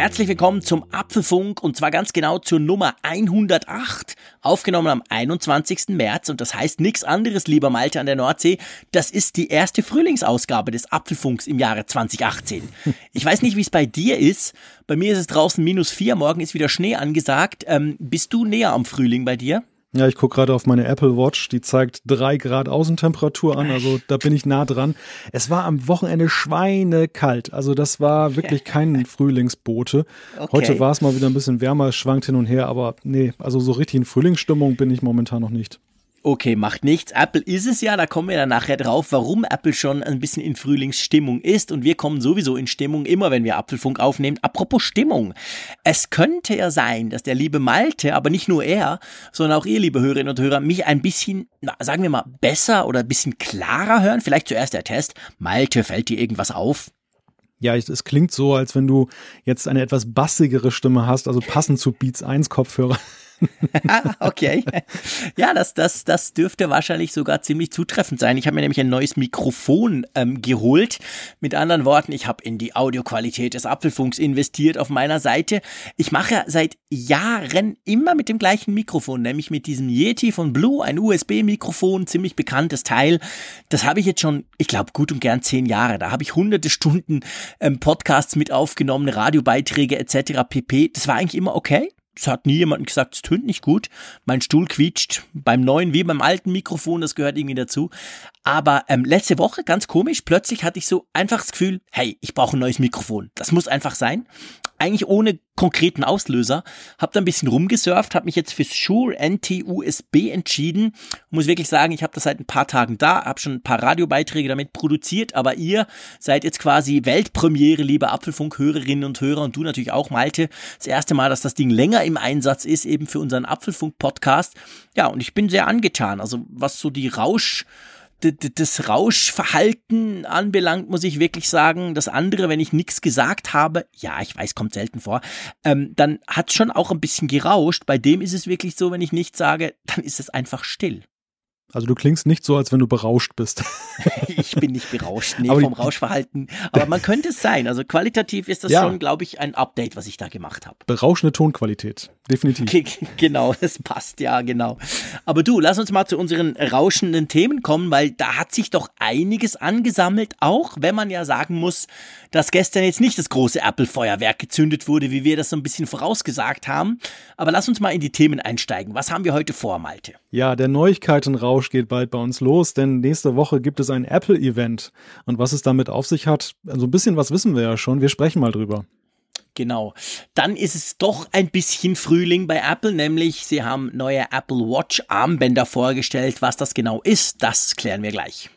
Herzlich willkommen zum Apfelfunk und zwar ganz genau zur Nummer 108, aufgenommen am 21. März und das heißt nichts anderes, lieber Malte an der Nordsee, das ist die erste Frühlingsausgabe des Apfelfunks im Jahre 2018. Ich weiß nicht, wie es bei dir ist, bei mir ist es draußen minus vier, morgen ist wieder Schnee angesagt. Ähm, bist du näher am Frühling bei dir? Ja, ich gucke gerade auf meine Apple Watch, die zeigt drei Grad Außentemperatur an, also da bin ich nah dran. Es war am Wochenende schweinekalt, also das war wirklich kein Frühlingsbote. Okay. Heute war es mal wieder ein bisschen wärmer, es schwankt hin und her, aber nee, also so richtig in Frühlingsstimmung bin ich momentan noch nicht. Okay, macht nichts. Apple ist es ja, da kommen wir dann nachher drauf, warum Apple schon ein bisschen in Frühlingsstimmung ist und wir kommen sowieso in Stimmung, immer wenn wir Apfelfunk aufnehmen. Apropos Stimmung. Es könnte ja sein, dass der liebe Malte, aber nicht nur er, sondern auch ihr, liebe Hörerinnen und Hörer, mich ein bisschen, na, sagen wir mal, besser oder ein bisschen klarer hören. Vielleicht zuerst der Test. Malte, fällt dir irgendwas auf? Ja, es klingt so, als wenn du jetzt eine etwas bassigere Stimme hast, also passend zu Beats 1 Kopfhörer. okay. Ja, das, das, das dürfte wahrscheinlich sogar ziemlich zutreffend sein. Ich habe mir nämlich ein neues Mikrofon ähm, geholt. Mit anderen Worten, ich habe in die Audioqualität des Apfelfunks investiert auf meiner Seite. Ich mache seit Jahren immer mit dem gleichen Mikrofon, nämlich mit diesem Yeti von Blue, ein USB-Mikrofon, ziemlich bekanntes Teil. Das habe ich jetzt schon, ich glaube, gut und gern zehn Jahre. Da habe ich hunderte Stunden ähm, Podcasts mit aufgenommen, Radiobeiträge etc. pp. Das war eigentlich immer okay es hat nie jemand gesagt, es tönt nicht gut. Mein Stuhl quietscht beim neuen wie beim alten Mikrofon, das gehört irgendwie dazu. Aber ähm, letzte Woche, ganz komisch, plötzlich hatte ich so einfach das Gefühl, hey, ich brauche ein neues Mikrofon. Das muss einfach sein eigentlich ohne konkreten Auslöser. Hab da ein bisschen rumgesurft, habe mich jetzt fürs Shure NT-USB entschieden. Muss wirklich sagen, ich habe das seit ein paar Tagen da, habe schon ein paar Radiobeiträge damit produziert, aber ihr seid jetzt quasi Weltpremiere, liebe Apfelfunk-Hörerinnen und Hörer und du natürlich auch, Malte. Das erste Mal, dass das Ding länger im Einsatz ist, eben für unseren Apfelfunk-Podcast. Ja, und ich bin sehr angetan. Also was so die Rausch das Rauschverhalten anbelangt, muss ich wirklich sagen, das andere, wenn ich nichts gesagt habe, ja, ich weiß, kommt selten vor, ähm, dann hat schon auch ein bisschen gerauscht. Bei dem ist es wirklich so, wenn ich nichts sage, dann ist es einfach still. Also du klingst nicht so, als wenn du berauscht bist. ich bin nicht berauscht, nee, aber vom Rauschverhalten. Aber man könnte es sein. Also qualitativ ist das ja. schon, glaube ich, ein Update, was ich da gemacht habe. Berauschende Tonqualität, definitiv. genau, das passt, ja, genau. Aber du, lass uns mal zu unseren rauschenden Themen kommen, weil da hat sich doch einiges angesammelt, auch wenn man ja sagen muss, dass gestern jetzt nicht das große Apple-Feuerwerk gezündet wurde, wie wir das so ein bisschen vorausgesagt haben. Aber lass uns mal in die Themen einsteigen. Was haben wir heute vor, Malte? Ja, der Neuigkeitenrausch geht bald bei uns los, denn nächste Woche gibt es ein Apple-Event. Und was es damit auf sich hat, so also ein bisschen was wissen wir ja schon. Wir sprechen mal drüber. Genau. Dann ist es doch ein bisschen Frühling bei Apple, nämlich sie haben neue Apple Watch Armbänder vorgestellt. Was das genau ist, das klären wir gleich.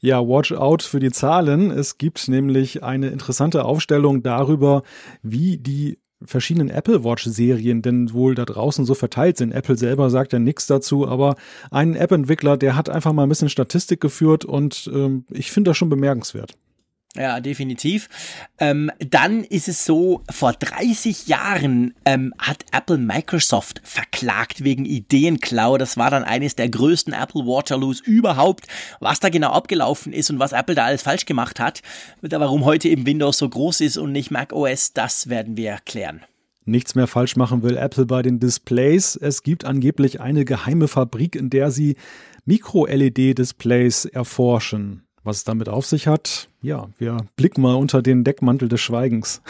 Ja, watch out für die Zahlen. Es gibt nämlich eine interessante Aufstellung darüber, wie die verschiedenen Apple Watch-Serien denn wohl da draußen so verteilt sind. Apple selber sagt ja nichts dazu, aber ein App-Entwickler, der hat einfach mal ein bisschen Statistik geführt und ähm, ich finde das schon bemerkenswert. Ja, definitiv. Ähm, dann ist es so, vor 30 Jahren ähm, hat Apple Microsoft verklagt wegen Ideenklau. Das war dann eines der größten Apple Waterloos überhaupt. Was da genau abgelaufen ist und was Apple da alles falsch gemacht hat, warum heute eben Windows so groß ist und nicht Mac OS, das werden wir klären. Nichts mehr falsch machen will Apple bei den Displays. Es gibt angeblich eine geheime Fabrik, in der sie Micro-LED-Displays erforschen. Was es damit auf sich hat, ja, wir blicken mal unter den Deckmantel des Schweigens.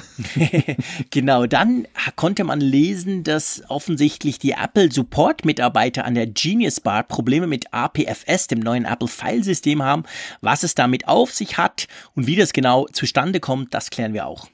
genau, dann konnte man lesen, dass offensichtlich die Apple Support-Mitarbeiter an der Genius Bar Probleme mit APFS, dem neuen Apple Filesystem haben. Was es damit auf sich hat und wie das genau zustande kommt, das klären wir auch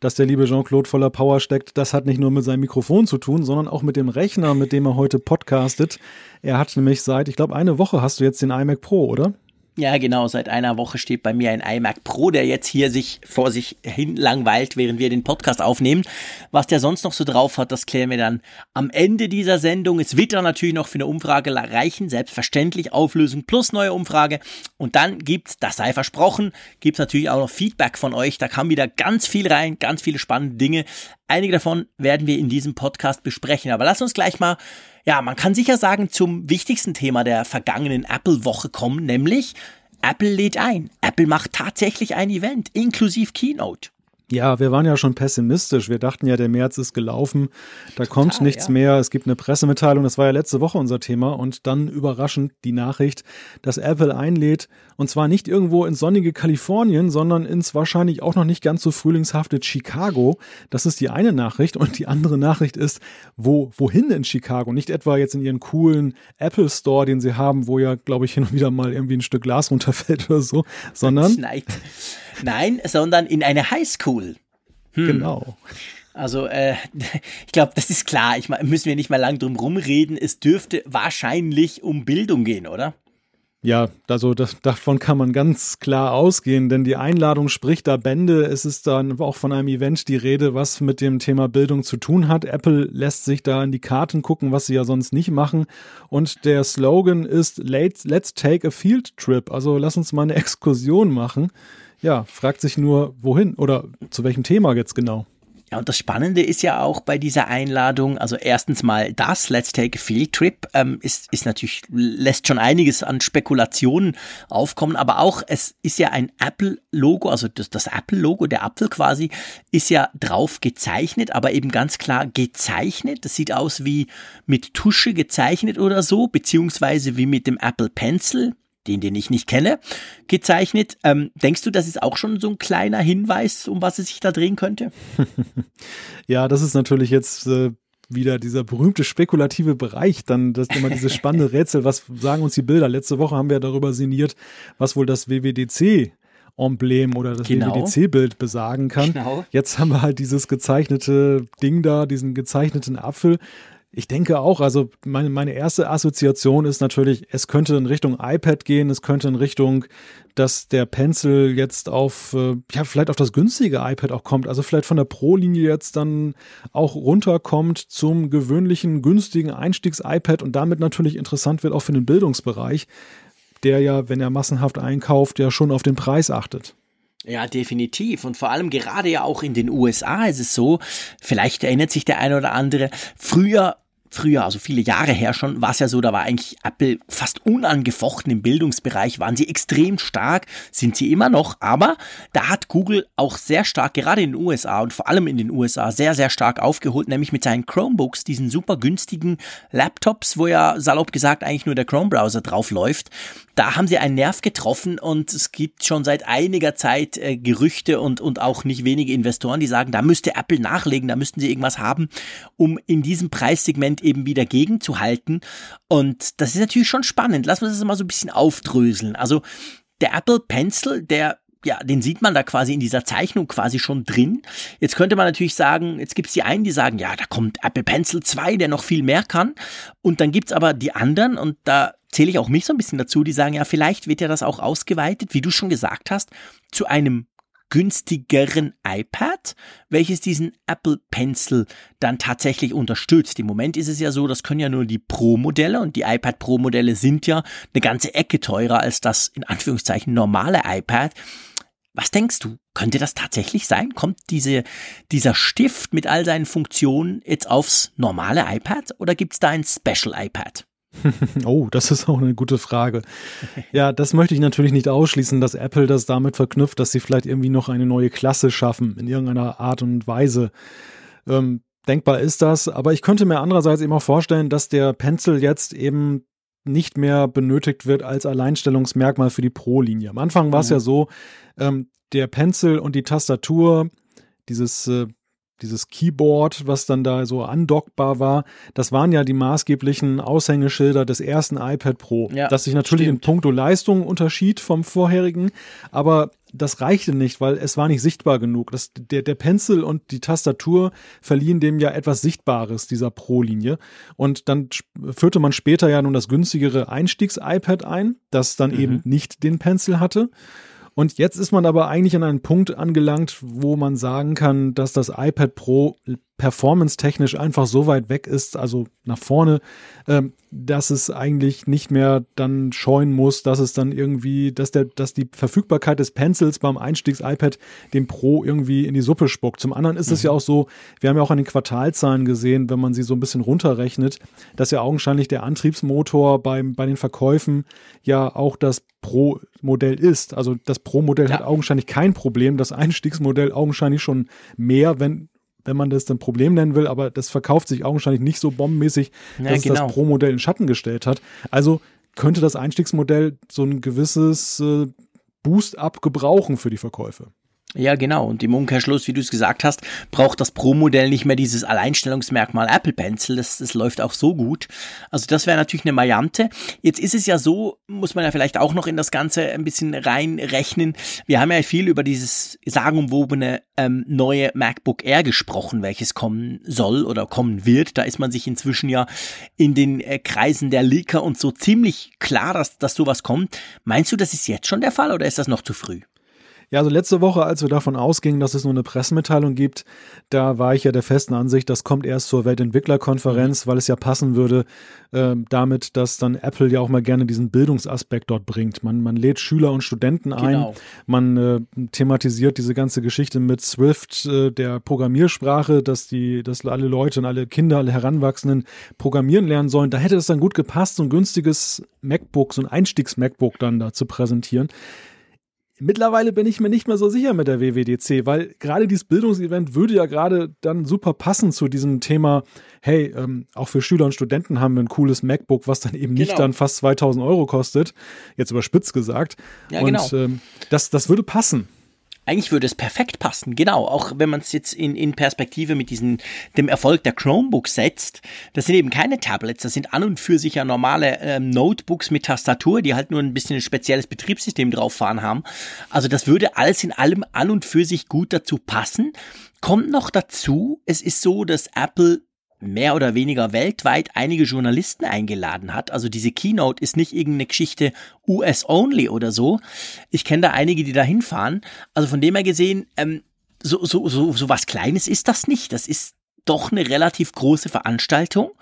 dass der liebe Jean-Claude voller Power steckt, das hat nicht nur mit seinem Mikrofon zu tun, sondern auch mit dem Rechner, mit dem er heute podcastet. Er hat nämlich seit, ich glaube, eine Woche hast du jetzt den iMac Pro, oder? Ja, genau. Seit einer Woche steht bei mir ein iMac Pro, der jetzt hier sich vor sich hin langweilt, während wir den Podcast aufnehmen. Was der sonst noch so drauf hat, das klären wir dann am Ende dieser Sendung. Es wird dann natürlich noch für eine Umfrage reichen. Selbstverständlich Auflösung plus neue Umfrage. Und dann gibt's, das sei versprochen, gibt's natürlich auch noch Feedback von euch. Da kam wieder ganz viel rein, ganz viele spannende Dinge. Einige davon werden wir in diesem Podcast besprechen. Aber lass uns gleich mal ja, man kann sicher sagen, zum wichtigsten Thema der vergangenen Apple-Woche kommen, nämlich Apple lädt ein. Apple macht tatsächlich ein Event, inklusive Keynote. Ja, wir waren ja schon pessimistisch. Wir dachten ja, der März ist gelaufen. Da Total, kommt nichts ja. mehr. Es gibt eine Pressemitteilung. Das war ja letzte Woche unser Thema. Und dann überraschend die Nachricht, dass Apple einlädt. Und zwar nicht irgendwo ins sonnige Kalifornien, sondern ins wahrscheinlich auch noch nicht ganz so frühlingshafte Chicago. Das ist die eine Nachricht. Und die andere Nachricht ist, wo, wohin in Chicago? Nicht etwa jetzt in ihren coolen Apple Store, den sie haben, wo ja, glaube ich, hin und wieder mal irgendwie ein Stück Glas runterfällt oder so, sondern. Schneit. Nein, sondern in eine Highschool. Hm. Genau. Also äh, ich glaube, das ist klar. Ich müssen wir nicht mal lang drum rumreden. Es dürfte wahrscheinlich um Bildung gehen, oder? Ja, also das, davon kann man ganz klar ausgehen, denn die Einladung spricht da Bände. Es ist dann auch von einem Event die Rede, was mit dem Thema Bildung zu tun hat. Apple lässt sich da in die Karten gucken, was sie ja sonst nicht machen. Und der Slogan ist Let's, take a field trip. Also lass uns mal eine Exkursion machen ja, fragt sich nur, wohin oder zu welchem Thema jetzt genau. Ja, und das Spannende ist ja auch bei dieser Einladung, also erstens mal das, Let's Take a Field Trip, ähm, ist, ist natürlich, lässt schon einiges an Spekulationen aufkommen, aber auch, es ist ja ein Apple-Logo, also das, das Apple-Logo, der Apfel quasi, ist ja drauf gezeichnet, aber eben ganz klar gezeichnet. Das sieht aus wie mit Tusche gezeichnet oder so, beziehungsweise wie mit dem Apple Pencil den, den ich nicht kenne, gezeichnet. Ähm, denkst du, das ist auch schon so ein kleiner Hinweis, um was es sich da drehen könnte? ja, das ist natürlich jetzt äh, wieder dieser berühmte spekulative Bereich, dann das immer dieses spannende Rätsel, was sagen uns die Bilder? Letzte Woche haben wir darüber sinniert, was wohl das WWDC Emblem oder das genau. WWDC-Bild besagen kann. Genau. Jetzt haben wir halt dieses gezeichnete Ding da, diesen gezeichneten Apfel. Ich denke auch, also meine, meine erste Assoziation ist natürlich, es könnte in Richtung iPad gehen, es könnte in Richtung, dass der Pencil jetzt auf, äh, ja, vielleicht auf das günstige iPad auch kommt, also vielleicht von der Pro-Linie jetzt dann auch runterkommt zum gewöhnlichen, günstigen Einstiegs-iPad und damit natürlich interessant wird auch für den Bildungsbereich, der ja, wenn er massenhaft einkauft, ja schon auf den Preis achtet. Ja, definitiv. Und vor allem gerade ja auch in den USA ist es so, vielleicht erinnert sich der eine oder andere, früher früher, also viele Jahre her schon, war es ja so, da war eigentlich Apple fast unangefochten im Bildungsbereich, waren sie extrem stark, sind sie immer noch, aber da hat Google auch sehr stark, gerade in den USA und vor allem in den USA, sehr, sehr stark aufgeholt, nämlich mit seinen Chromebooks, diesen super günstigen Laptops, wo ja salopp gesagt eigentlich nur der Chrome-Browser drauf läuft. Da haben sie einen Nerv getroffen und es gibt schon seit einiger Zeit äh, Gerüchte und, und auch nicht wenige Investoren, die sagen, da müsste Apple nachlegen, da müssten sie irgendwas haben, um in diesem Preissegment eben wieder gegenzuhalten. Und das ist natürlich schon spannend. Lassen wir das mal so ein bisschen aufdröseln. Also der Apple Pencil, der ja, den sieht man da quasi in dieser Zeichnung quasi schon drin. Jetzt könnte man natürlich sagen, jetzt gibt es die einen, die sagen, ja, da kommt Apple Pencil 2, der noch viel mehr kann. Und dann gibt es aber die anderen, und da zähle ich auch mich so ein bisschen dazu, die sagen, ja, vielleicht wird ja das auch ausgeweitet, wie du schon gesagt hast, zu einem günstigeren iPad, welches diesen Apple Pencil dann tatsächlich unterstützt. Im Moment ist es ja so, das können ja nur die Pro-Modelle und die iPad Pro-Modelle sind ja eine ganze Ecke teurer als das in Anführungszeichen normale iPad. Was denkst du? Könnte das tatsächlich sein? Kommt diese, dieser Stift mit all seinen Funktionen jetzt aufs normale iPad oder gibt es da ein Special iPad? Oh, das ist auch eine gute Frage. Ja, das möchte ich natürlich nicht ausschließen, dass Apple das damit verknüpft, dass sie vielleicht irgendwie noch eine neue Klasse schaffen, in irgendeiner Art und Weise. Ähm, denkbar ist das, aber ich könnte mir andererseits eben auch vorstellen, dass der Pencil jetzt eben nicht mehr benötigt wird als Alleinstellungsmerkmal für die Pro-Linie. Am Anfang war es mhm. ja so, ähm, der Pencil und die Tastatur, dieses äh, dieses Keyboard, was dann da so andockbar war, das waren ja die maßgeblichen Aushängeschilder des ersten iPad Pro, ja, das sich natürlich stimmt. in puncto Leistung unterschied vom vorherigen, aber das reichte nicht, weil es war nicht sichtbar genug. Das, der, der Pencil und die Tastatur verliehen dem ja etwas Sichtbares, dieser Pro-Linie. Und dann führte man später ja nun das günstigere Einstiegs-iPad ein, das dann mhm. eben nicht den Pencil hatte. Und jetzt ist man aber eigentlich an einen Punkt angelangt, wo man sagen kann, dass das iPad Pro performance-technisch einfach so weit weg ist, also nach vorne, ähm, dass es eigentlich nicht mehr dann scheuen muss, dass es dann irgendwie, dass der, dass die Verfügbarkeit des Pencils beim Einstiegs-iPad dem Pro irgendwie in die Suppe spuckt. Zum anderen ist mhm. es ja auch so, wir haben ja auch an den Quartalzahlen gesehen, wenn man sie so ein bisschen runterrechnet, dass ja augenscheinlich der Antriebsmotor beim, bei den Verkäufen ja auch das Pro-Modell ist. Also das Pro-Modell ja. hat augenscheinlich kein Problem, das Einstiegsmodell augenscheinlich schon mehr, wenn wenn man das dann Problem nennen will, aber das verkauft sich augenscheinlich nicht so bombenmäßig, dass ja, genau. es das Pro-Modell in Schatten gestellt hat. Also könnte das Einstiegsmodell so ein gewisses äh, Boost-up gebrauchen für die Verkäufe. Ja, genau. Und im Umkehrschluss, wie du es gesagt hast, braucht das Pro-Modell nicht mehr dieses Alleinstellungsmerkmal Apple Pencil. Das, das läuft auch so gut. Also das wäre natürlich eine Variante. Jetzt ist es ja so, muss man ja vielleicht auch noch in das Ganze ein bisschen reinrechnen. Wir haben ja viel über dieses sagenumwobene ähm, neue MacBook Air gesprochen, welches kommen soll oder kommen wird. Da ist man sich inzwischen ja in den äh, Kreisen der Leaker und so ziemlich klar, dass, dass sowas kommt. Meinst du, das ist jetzt schon der Fall oder ist das noch zu früh? Ja, also letzte Woche, als wir davon ausgingen, dass es nur eine Pressemitteilung gibt, da war ich ja der festen Ansicht, das kommt erst zur Weltentwicklerkonferenz, mhm. weil es ja passen würde äh, damit, dass dann Apple ja auch mal gerne diesen Bildungsaspekt dort bringt. Man, man lädt Schüler und Studenten ein, genau. man äh, thematisiert diese ganze Geschichte mit Swift, äh, der Programmiersprache, dass die, dass alle Leute und alle Kinder, alle Heranwachsenden programmieren lernen sollen. Da hätte es dann gut gepasst, so ein günstiges MacBook, so ein Einstiegs-MacBook dann da zu präsentieren. Mittlerweile bin ich mir nicht mehr so sicher mit der WWDC, weil gerade dieses Bildungsevent würde ja gerade dann super passen zu diesem Thema, hey, ähm, auch für Schüler und Studenten haben wir ein cooles MacBook, was dann eben genau. nicht dann fast 2000 Euro kostet, jetzt überspitzt gesagt. Ja, und genau. ähm, das, das würde passen. Eigentlich würde es perfekt passen, genau. Auch wenn man es jetzt in, in Perspektive mit diesem, dem Erfolg der Chromebooks setzt. Das sind eben keine Tablets, das sind an und für sich ja normale ähm, Notebooks mit Tastatur, die halt nur ein bisschen ein spezielles Betriebssystem drauf fahren haben. Also das würde alles in allem an und für sich gut dazu passen. Kommt noch dazu, es ist so, dass Apple mehr oder weniger weltweit einige Journalisten eingeladen hat. Also diese Keynote ist nicht irgendeine Geschichte US-only oder so. Ich kenne da einige, die da hinfahren. Also von dem her gesehen, ähm, so, so, so, so was Kleines ist das nicht. Das ist doch eine relativ große Veranstaltung.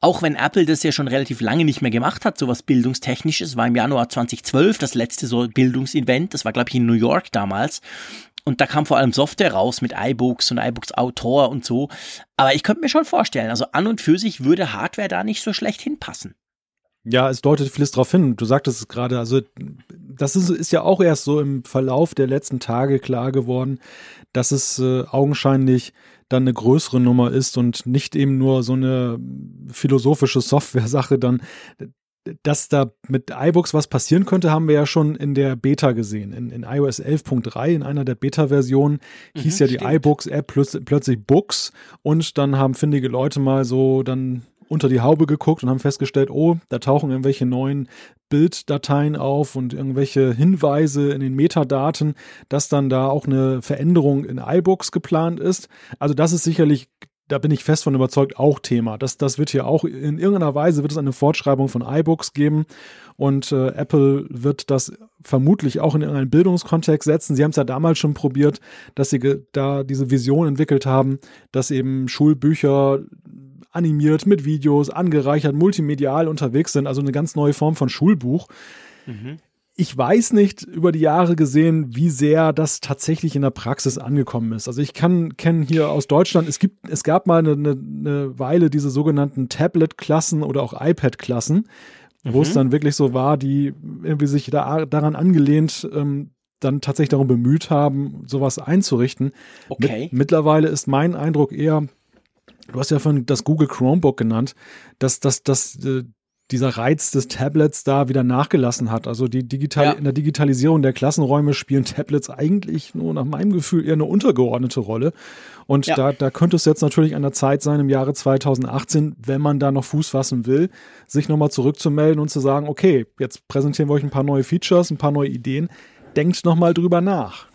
Auch wenn Apple das ja schon relativ lange nicht mehr gemacht hat, sowas Bildungstechnisches, war im Januar 2012 das letzte so Bildungsevent, das war glaube ich in New York damals. Und da kam vor allem Software raus mit iBooks und iBooks Autor und so. Aber ich könnte mir schon vorstellen, also an und für sich würde Hardware da nicht so schlecht hinpassen. Ja, es deutet vieles darauf hin. Du sagtest es gerade, also das ist, ist, ja auch erst so im Verlauf der letzten Tage klar geworden, dass es äh, augenscheinlich dann eine größere Nummer ist und nicht eben nur so eine philosophische Software-Sache dann dass da mit iBooks was passieren könnte, haben wir ja schon in der Beta gesehen. In, in iOS 11.3, in einer der Beta-Versionen, mhm, hieß ja die iBooks-App plötzlich Books und dann haben findige Leute mal so dann unter die Haube geguckt und haben festgestellt, oh, da tauchen irgendwelche neuen Bilddateien auf und irgendwelche Hinweise in den Metadaten, dass dann da auch eine Veränderung in iBooks geplant ist. Also das ist sicherlich da bin ich fest von überzeugt, auch Thema. Das, das wird hier auch in irgendeiner Weise wird es eine Fortschreibung von iBooks geben und äh, Apple wird das vermutlich auch in irgendeinen Bildungskontext setzen. Sie haben es ja damals schon probiert, dass sie da diese Vision entwickelt haben, dass eben Schulbücher animiert mit Videos, angereichert, multimedial unterwegs sind, also eine ganz neue Form von Schulbuch. Mhm ich weiß nicht über die Jahre gesehen, wie sehr das tatsächlich in der Praxis angekommen ist. Also ich kann kennen hier aus Deutschland, es gibt, es gab mal eine, eine, Weile diese sogenannten Tablet-Klassen oder auch iPad-Klassen, mhm. wo es mhm. dann wirklich so war, die irgendwie sich da, daran angelehnt, ähm, dann tatsächlich darum bemüht haben, sowas einzurichten. Okay. Mit, mittlerweile ist mein Eindruck eher, du hast ja von das Google Chromebook genannt, dass, dass, dass äh, dieser Reiz des Tablets da wieder nachgelassen hat. Also die digital ja. in der Digitalisierung der Klassenräume spielen Tablets eigentlich nur nach meinem Gefühl eher eine untergeordnete Rolle. Und ja. da, da könnte es jetzt natürlich an der Zeit sein, im Jahre 2018, wenn man da noch Fuß fassen will, sich nochmal zurückzumelden und zu sagen, okay, jetzt präsentieren wir euch ein paar neue Features, ein paar neue Ideen. denkt nochmal drüber nach.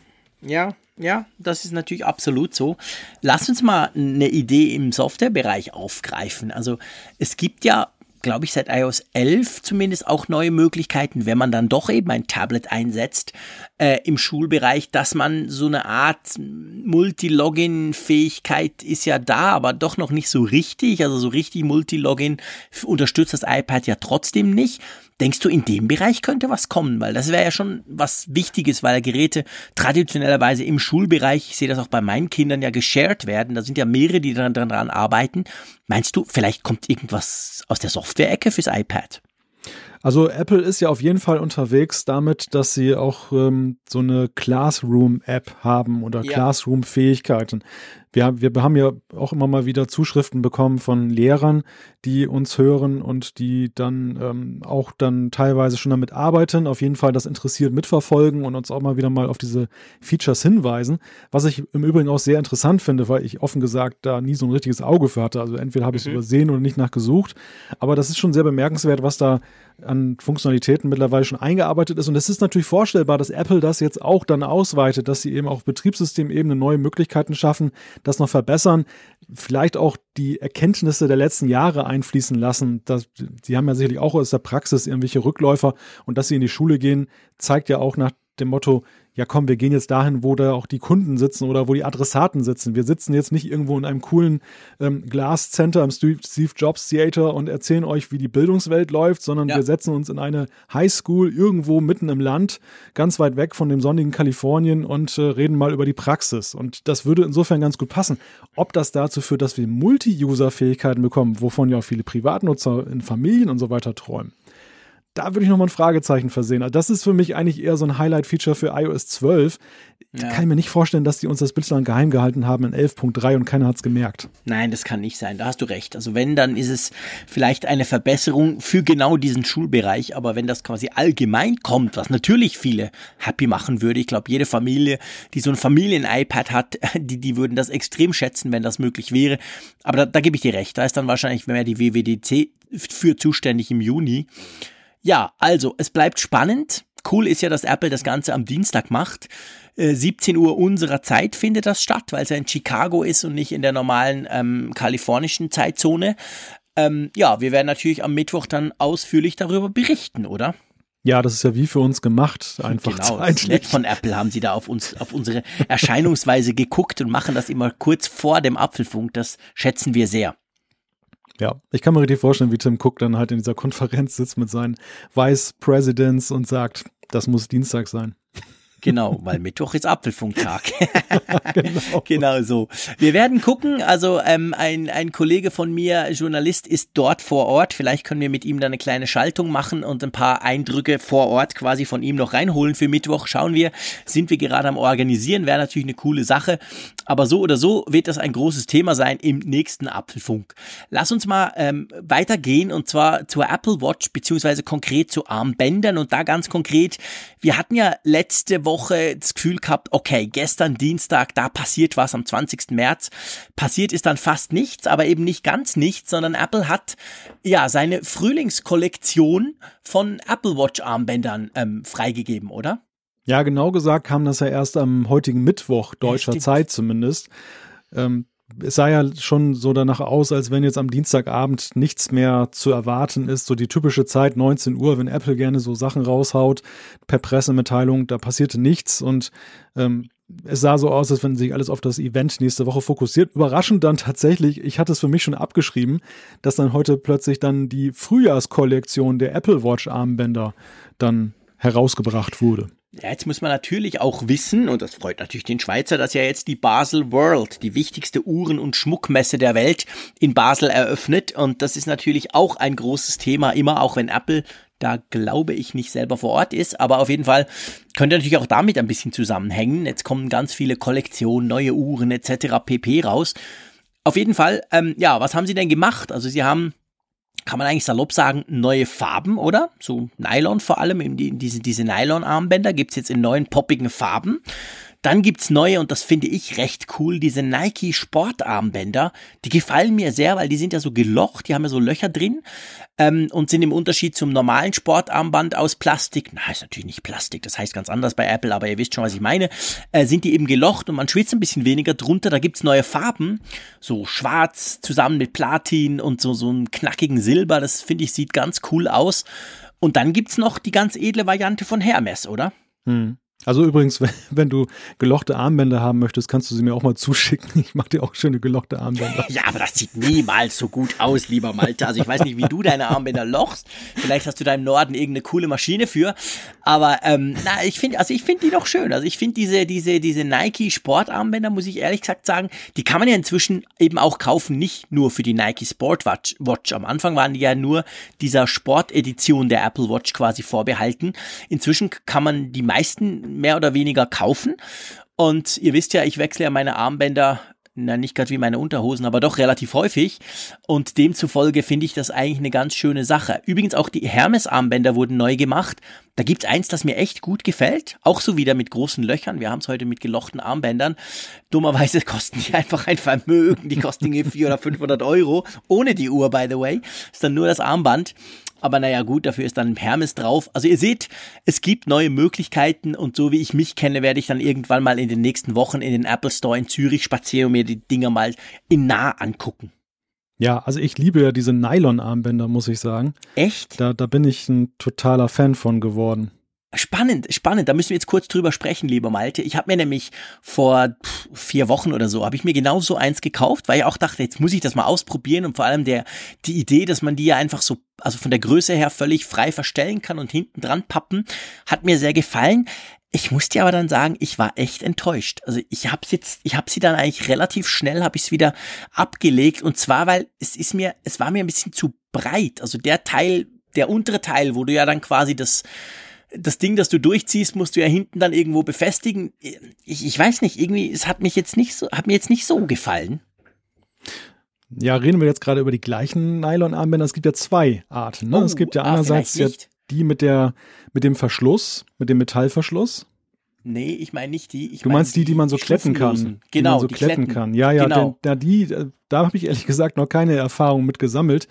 Ja, ja, das ist natürlich absolut so. Lass uns mal eine Idee im Softwarebereich aufgreifen. Also es gibt ja glaube ich, seit iOS 11 zumindest auch neue Möglichkeiten, wenn man dann doch eben ein Tablet einsetzt äh, im Schulbereich, dass man so eine Art Multi-Login-Fähigkeit ist ja da, aber doch noch nicht so richtig. Also so richtig Multi-Login unterstützt das iPad ja trotzdem nicht. Denkst du, in dem Bereich könnte was kommen? Weil das wäre ja schon was Wichtiges, weil Geräte traditionellerweise im Schulbereich, ich sehe das auch bei meinen Kindern ja geshared werden. Da sind ja mehrere, die daran, daran arbeiten. Meinst du, vielleicht kommt irgendwas aus der Software-Ecke fürs iPad? Also Apple ist ja auf jeden Fall unterwegs damit, dass sie auch ähm, so eine Classroom-App haben oder ja. Classroom-Fähigkeiten wir, wir haben ja auch immer mal wieder Zuschriften bekommen von Lehrern, die uns hören und die dann ähm, auch dann teilweise schon damit arbeiten, auf jeden Fall das interessiert mitverfolgen und uns auch mal wieder mal auf diese Features hinweisen. Was ich im Übrigen auch sehr interessant finde, weil ich offen gesagt da nie so ein richtiges Auge für hatte. Also entweder habe ich es mhm. übersehen oder nicht nachgesucht. Aber das ist schon sehr bemerkenswert, was da an Funktionalitäten mittlerweile schon eingearbeitet ist. Und es ist natürlich vorstellbar, dass Apple das jetzt auch dann ausweitet, dass sie eben auf Betriebssystemebene neue Möglichkeiten schaffen, das noch verbessern, vielleicht auch die Erkenntnisse der letzten Jahre einfließen lassen. Sie haben ja sicherlich auch aus der Praxis irgendwelche Rückläufer und dass sie in die Schule gehen, zeigt ja auch nach dem Motto, ja komm, wir gehen jetzt dahin, wo da auch die Kunden sitzen oder wo die Adressaten sitzen. Wir sitzen jetzt nicht irgendwo in einem coolen ähm, Glass Center im Steve Jobs Theater und erzählen euch, wie die Bildungswelt läuft, sondern ja. wir setzen uns in eine Highschool irgendwo mitten im Land, ganz weit weg von dem sonnigen Kalifornien und äh, reden mal über die Praxis. Und das würde insofern ganz gut passen. Ob das dazu führt, dass wir Multi-User-Fähigkeiten bekommen, wovon ja auch viele Privatnutzer in Familien und so weiter träumen da würde ich nochmal ein Fragezeichen versehen. Also das ist für mich eigentlich eher so ein Highlight-Feature für iOS 12. Ja. Kann ich mir nicht vorstellen, dass die uns das bislang geheim gehalten haben in 11.3 und keiner hat es gemerkt. Nein, das kann nicht sein. Da hast du recht. Also wenn, dann ist es vielleicht eine Verbesserung für genau diesen Schulbereich. Aber wenn das quasi allgemein kommt, was natürlich viele happy machen würde, ich glaube, jede Familie, die so ein Familien-iPad hat, die, die würden das extrem schätzen, wenn das möglich wäre. Aber da, da gebe ich dir recht. Da ist dann wahrscheinlich mehr die WWDC für zuständig im Juni. Ja, also es bleibt spannend. Cool ist ja, dass Apple das Ganze am Dienstag macht. 17 äh, Uhr unserer Zeit findet das statt, weil es ja in Chicago ist und nicht in der normalen ähm, kalifornischen Zeitzone. Ähm, ja, wir werden natürlich am Mittwoch dann ausführlich darüber berichten, oder? Ja, das ist ja wie für uns gemacht, einfach genau, zeitlich. Nett von Apple haben sie da auf uns, auf unsere Erscheinungsweise geguckt und machen das immer kurz vor dem Apfelfunk. Das schätzen wir sehr. Ja, ich kann mir richtig vorstellen, wie Tim Cook dann halt in dieser Konferenz sitzt mit seinen Vice Presidents und sagt, das muss Dienstag sein. Genau, weil Mittwoch ist Apfelfunktag. genau. genau so. Wir werden gucken. Also ähm, ein, ein Kollege von mir, Journalist, ist dort vor Ort. Vielleicht können wir mit ihm da eine kleine Schaltung machen und ein paar Eindrücke vor Ort quasi von ihm noch reinholen für Mittwoch. Schauen wir, sind wir gerade am Organisieren. Wäre natürlich eine coole Sache. Aber so oder so wird das ein großes Thema sein im nächsten Apfelfunk. Lass uns mal ähm, weitergehen und zwar zur Apple Watch beziehungsweise konkret zu Armbändern und da ganz konkret. Wir hatten ja letzte Woche Woche das Gefühl gehabt, okay, gestern Dienstag, da passiert was am 20. März. Passiert ist dann fast nichts, aber eben nicht ganz nichts, sondern Apple hat ja seine Frühlingskollektion von Apple Watch Armbändern ähm, freigegeben, oder? Ja, genau gesagt kam das ja erst am heutigen Mittwoch deutscher ja, Zeit zumindest. Ähm, es sah ja schon so danach aus, als wenn jetzt am Dienstagabend nichts mehr zu erwarten ist. So die typische Zeit, 19 Uhr, wenn Apple gerne so Sachen raushaut per Pressemitteilung, da passierte nichts und ähm, es sah so aus, als wenn sich alles auf das Event nächste Woche fokussiert. Überraschend dann tatsächlich, ich hatte es für mich schon abgeschrieben, dass dann heute plötzlich dann die Frühjahrskollektion der Apple Watch Armbänder dann herausgebracht wurde. Ja, jetzt muss man natürlich auch wissen, und das freut natürlich den Schweizer, dass ja jetzt die Basel World, die wichtigste Uhren- und Schmuckmesse der Welt, in Basel eröffnet. Und das ist natürlich auch ein großes Thema, immer auch wenn Apple da glaube ich nicht selber vor Ort ist, aber auf jeden Fall könnte natürlich auch damit ein bisschen zusammenhängen. Jetzt kommen ganz viele Kollektionen, neue Uhren etc. pp raus. Auf jeden Fall, ähm, ja, was haben sie denn gemacht? Also sie haben kann man eigentlich salopp sagen, neue Farben, oder? So Nylon vor allem, eben die, diese, diese Nylon-Armbänder gibt's jetzt in neuen poppigen Farben. Dann gibt's neue, und das finde ich recht cool, diese Nike Sportarmbänder. Die gefallen mir sehr, weil die sind ja so gelocht, die haben ja so Löcher drin ähm, und sind im Unterschied zum normalen Sportarmband aus Plastik, na, ist natürlich nicht Plastik, das heißt ganz anders bei Apple, aber ihr wisst schon, was ich meine, äh, sind die eben gelocht und man schwitzt ein bisschen weniger drunter. Da gibt's neue Farben, so schwarz zusammen mit Platin und so, so einen knackigen Silber. Das finde ich sieht ganz cool aus. Und dann gibt's noch die ganz edle Variante von Hermes, oder? Hm. Also übrigens, wenn du gelochte Armbänder haben möchtest, kannst du sie mir auch mal zuschicken. Ich mache dir auch schöne gelochte Armbänder. Ja, aber das sieht niemals so gut aus, lieber Malte. Also ich weiß nicht, wie du deine Armbänder lochst. Vielleicht hast du da im Norden irgendeine coole Maschine für. Aber ähm, na, ich finde, also ich finde die doch schön. Also ich finde diese, diese, diese Nike Sportarmbänder, muss ich ehrlich gesagt sagen, die kann man ja inzwischen eben auch kaufen, nicht nur für die Nike Sport Watch. Watch. Am Anfang waren die ja nur dieser Sportedition der Apple Watch quasi vorbehalten. Inzwischen kann man die meisten mehr oder weniger kaufen. Und ihr wisst ja, ich wechsle ja meine Armbänder na nicht gerade wie meine Unterhosen, aber doch relativ häufig. Und demzufolge finde ich das eigentlich eine ganz schöne Sache. Übrigens auch die Hermes-Armbänder wurden neu gemacht. Da gibt's eins, das mir echt gut gefällt. Auch so wieder mit großen Löchern. Wir haben es heute mit gelochten Armbändern. Dummerweise kosten die einfach ein Vermögen. Die kosten irgendwie 400 oder 500 Euro. Ohne die Uhr, by the way. Ist dann nur das Armband. Aber naja, gut, dafür ist dann Hermes drauf. Also ihr seht, es gibt neue Möglichkeiten und so wie ich mich kenne, werde ich dann irgendwann mal in den nächsten Wochen in den Apple Store in Zürich spazieren und mir die Dinger mal in nah angucken. Ja, also ich liebe ja diese Nylon-Armbänder, muss ich sagen. Echt? Da, da bin ich ein totaler Fan von geworden. Spannend, spannend. Da müssen wir jetzt kurz drüber sprechen, lieber Malte. Ich habe mir nämlich vor vier Wochen oder so, habe ich mir genau so eins gekauft, weil ich auch dachte, jetzt muss ich das mal ausprobieren und vor allem der die Idee, dass man die ja einfach so, also von der Größe her völlig frei verstellen kann und hinten dran pappen, hat mir sehr gefallen. Ich muss dir aber dann sagen, ich war echt enttäuscht. Also ich habe jetzt, ich habe sie dann eigentlich relativ schnell, habe ich es wieder abgelegt und zwar, weil es ist mir, es war mir ein bisschen zu breit. Also der Teil, der untere Teil, wo du ja dann quasi das das Ding, das du durchziehst, musst du ja hinten dann irgendwo befestigen. Ich, ich weiß nicht, irgendwie, es hat mich jetzt nicht so, hat mir jetzt nicht so gefallen. Ja, reden wir jetzt gerade über die gleichen Nylon-Armbänder. Es gibt ja zwei Arten. Ne? Oh, es gibt ja ah, einerseits ja die mit der, mit dem Verschluss, mit dem Metallverschluss. Nee, ich meine nicht die. du meinst die, die man so kletten kann. Genau, die man so die kletten, kletten kann. Ja, ja, genau. da die, da habe ich ehrlich gesagt noch keine Erfahrung mit gesammelt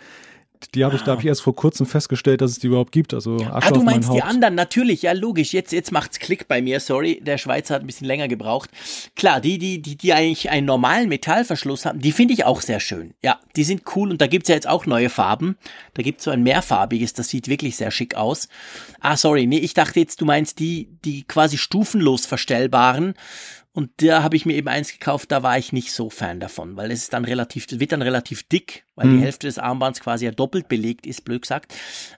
die habe ich, da habe ich erst vor kurzem festgestellt, dass es die überhaupt gibt. Also Asche ah, du meinst die anderen, natürlich, ja logisch. Jetzt, jetzt macht's Klick bei mir, sorry, der Schweizer hat ein bisschen länger gebraucht. Klar, die, die, die, die eigentlich einen normalen Metallverschluss haben, die finde ich auch sehr schön. Ja, die sind cool und da gibt's ja jetzt auch neue Farben. Da gibt's so ein mehrfarbiges, das sieht wirklich sehr schick aus. Ah, sorry, nee, ich dachte jetzt, du meinst die, die quasi stufenlos verstellbaren und da habe ich mir eben eins gekauft, da war ich nicht so Fan davon, weil es ist dann relativ, wird dann relativ dick, weil mhm. die Hälfte des Armbands quasi ja doppelt belegt ist, blöd gesagt.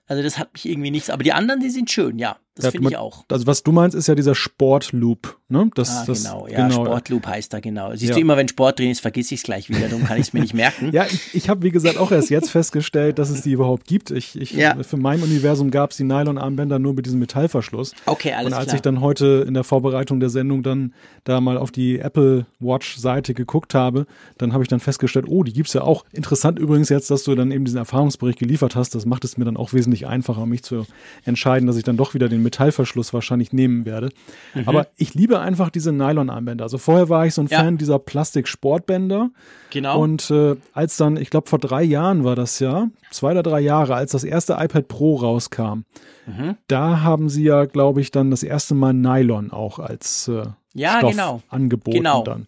Also das hat mich irgendwie nichts, aber die anderen, die sind schön, ja. Das finde ich auch. Also was du meinst, ist ja dieser Sportloop, ne? Das, ah, das, genau, ja, genau. Sportloop heißt da genau. Siehst ja. du immer, wenn Sport drin ist, vergiss ich es gleich wieder, darum kann ich es mir nicht merken. ja, ich, ich habe wie gesagt auch erst jetzt festgestellt, dass es die überhaupt gibt. Ich, ich ja. Für mein Universum gab es die Nylon-Armbänder nur mit diesem Metallverschluss. Okay, alles klar. Und als klar. ich dann heute in der Vorbereitung der Sendung dann da mal auf die Apple Watch-Seite geguckt habe, dann habe ich dann festgestellt, oh, die gibt es ja auch. Interessant übrigens jetzt, dass du dann eben diesen Erfahrungsbericht geliefert hast. Das macht es mir dann auch wesentlich einfacher, mich zu entscheiden, dass ich dann doch wieder den Metallverschluss wahrscheinlich nehmen werde. Mhm. Aber ich liebe einfach diese Nylon-Armbänder. Also vorher war ich so ein ja. Fan dieser Plastik-Sportbänder. Genau. Und äh, als dann, ich glaube vor drei Jahren war das ja, zwei oder drei Jahre, als das erste iPad Pro rauskam, mhm. da haben sie ja, glaube ich, dann das erste Mal Nylon auch als äh, ja, Stoff genau. angeboten genau. dann.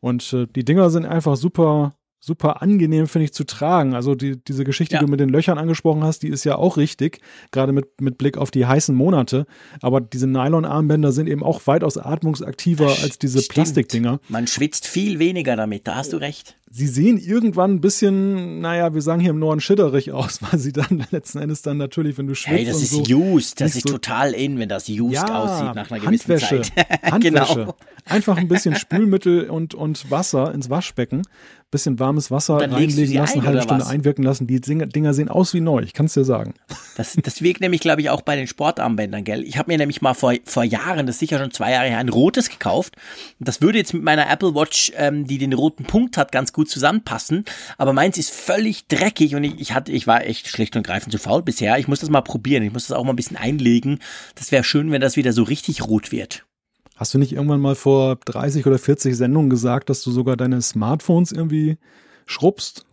Und äh, die Dinger sind einfach super super angenehm, finde ich, zu tragen. Also die, diese Geschichte, ja. die du mit den Löchern angesprochen hast, die ist ja auch richtig, gerade mit, mit Blick auf die heißen Monate. Aber diese Nylon-Armbänder sind eben auch weitaus atmungsaktiver als diese Stimmt. Plastikdinger. Man schwitzt viel weniger damit, da hast du recht. Sie sehen irgendwann ein bisschen, naja, wir sagen hier im Norden schitterig aus, weil sie dann letzten Endes dann natürlich, wenn du schwitzt. Hey, das ist so, used, das ist so total in, wenn das used ja, aussieht nach einer gewissen Handwäsche, Zeit. Handwäsche. genau. Einfach ein bisschen Spülmittel und, und Wasser ins Waschbecken bisschen warmes Wasser reinlegen lassen, eine halbe Stunde was? einwirken lassen. Die Dinger sehen aus wie neu, ich kann es dir sagen. Das, das wirkt nämlich, glaube ich, auch bei den Sportarmbändern, gell? Ich habe mir nämlich mal vor, vor Jahren, das ist sicher schon zwei Jahre her, ein rotes gekauft. Das würde jetzt mit meiner Apple Watch, ähm, die den roten Punkt hat, ganz gut zusammenpassen. Aber meins ist völlig dreckig und ich, ich hatte, ich war echt schlicht und greifend zu faul bisher. Ich muss das mal probieren. Ich muss das auch mal ein bisschen einlegen. Das wäre schön, wenn das wieder so richtig rot wird. Hast du nicht irgendwann mal vor 30 oder 40 Sendungen gesagt, dass du sogar deine Smartphones irgendwie schrubbst?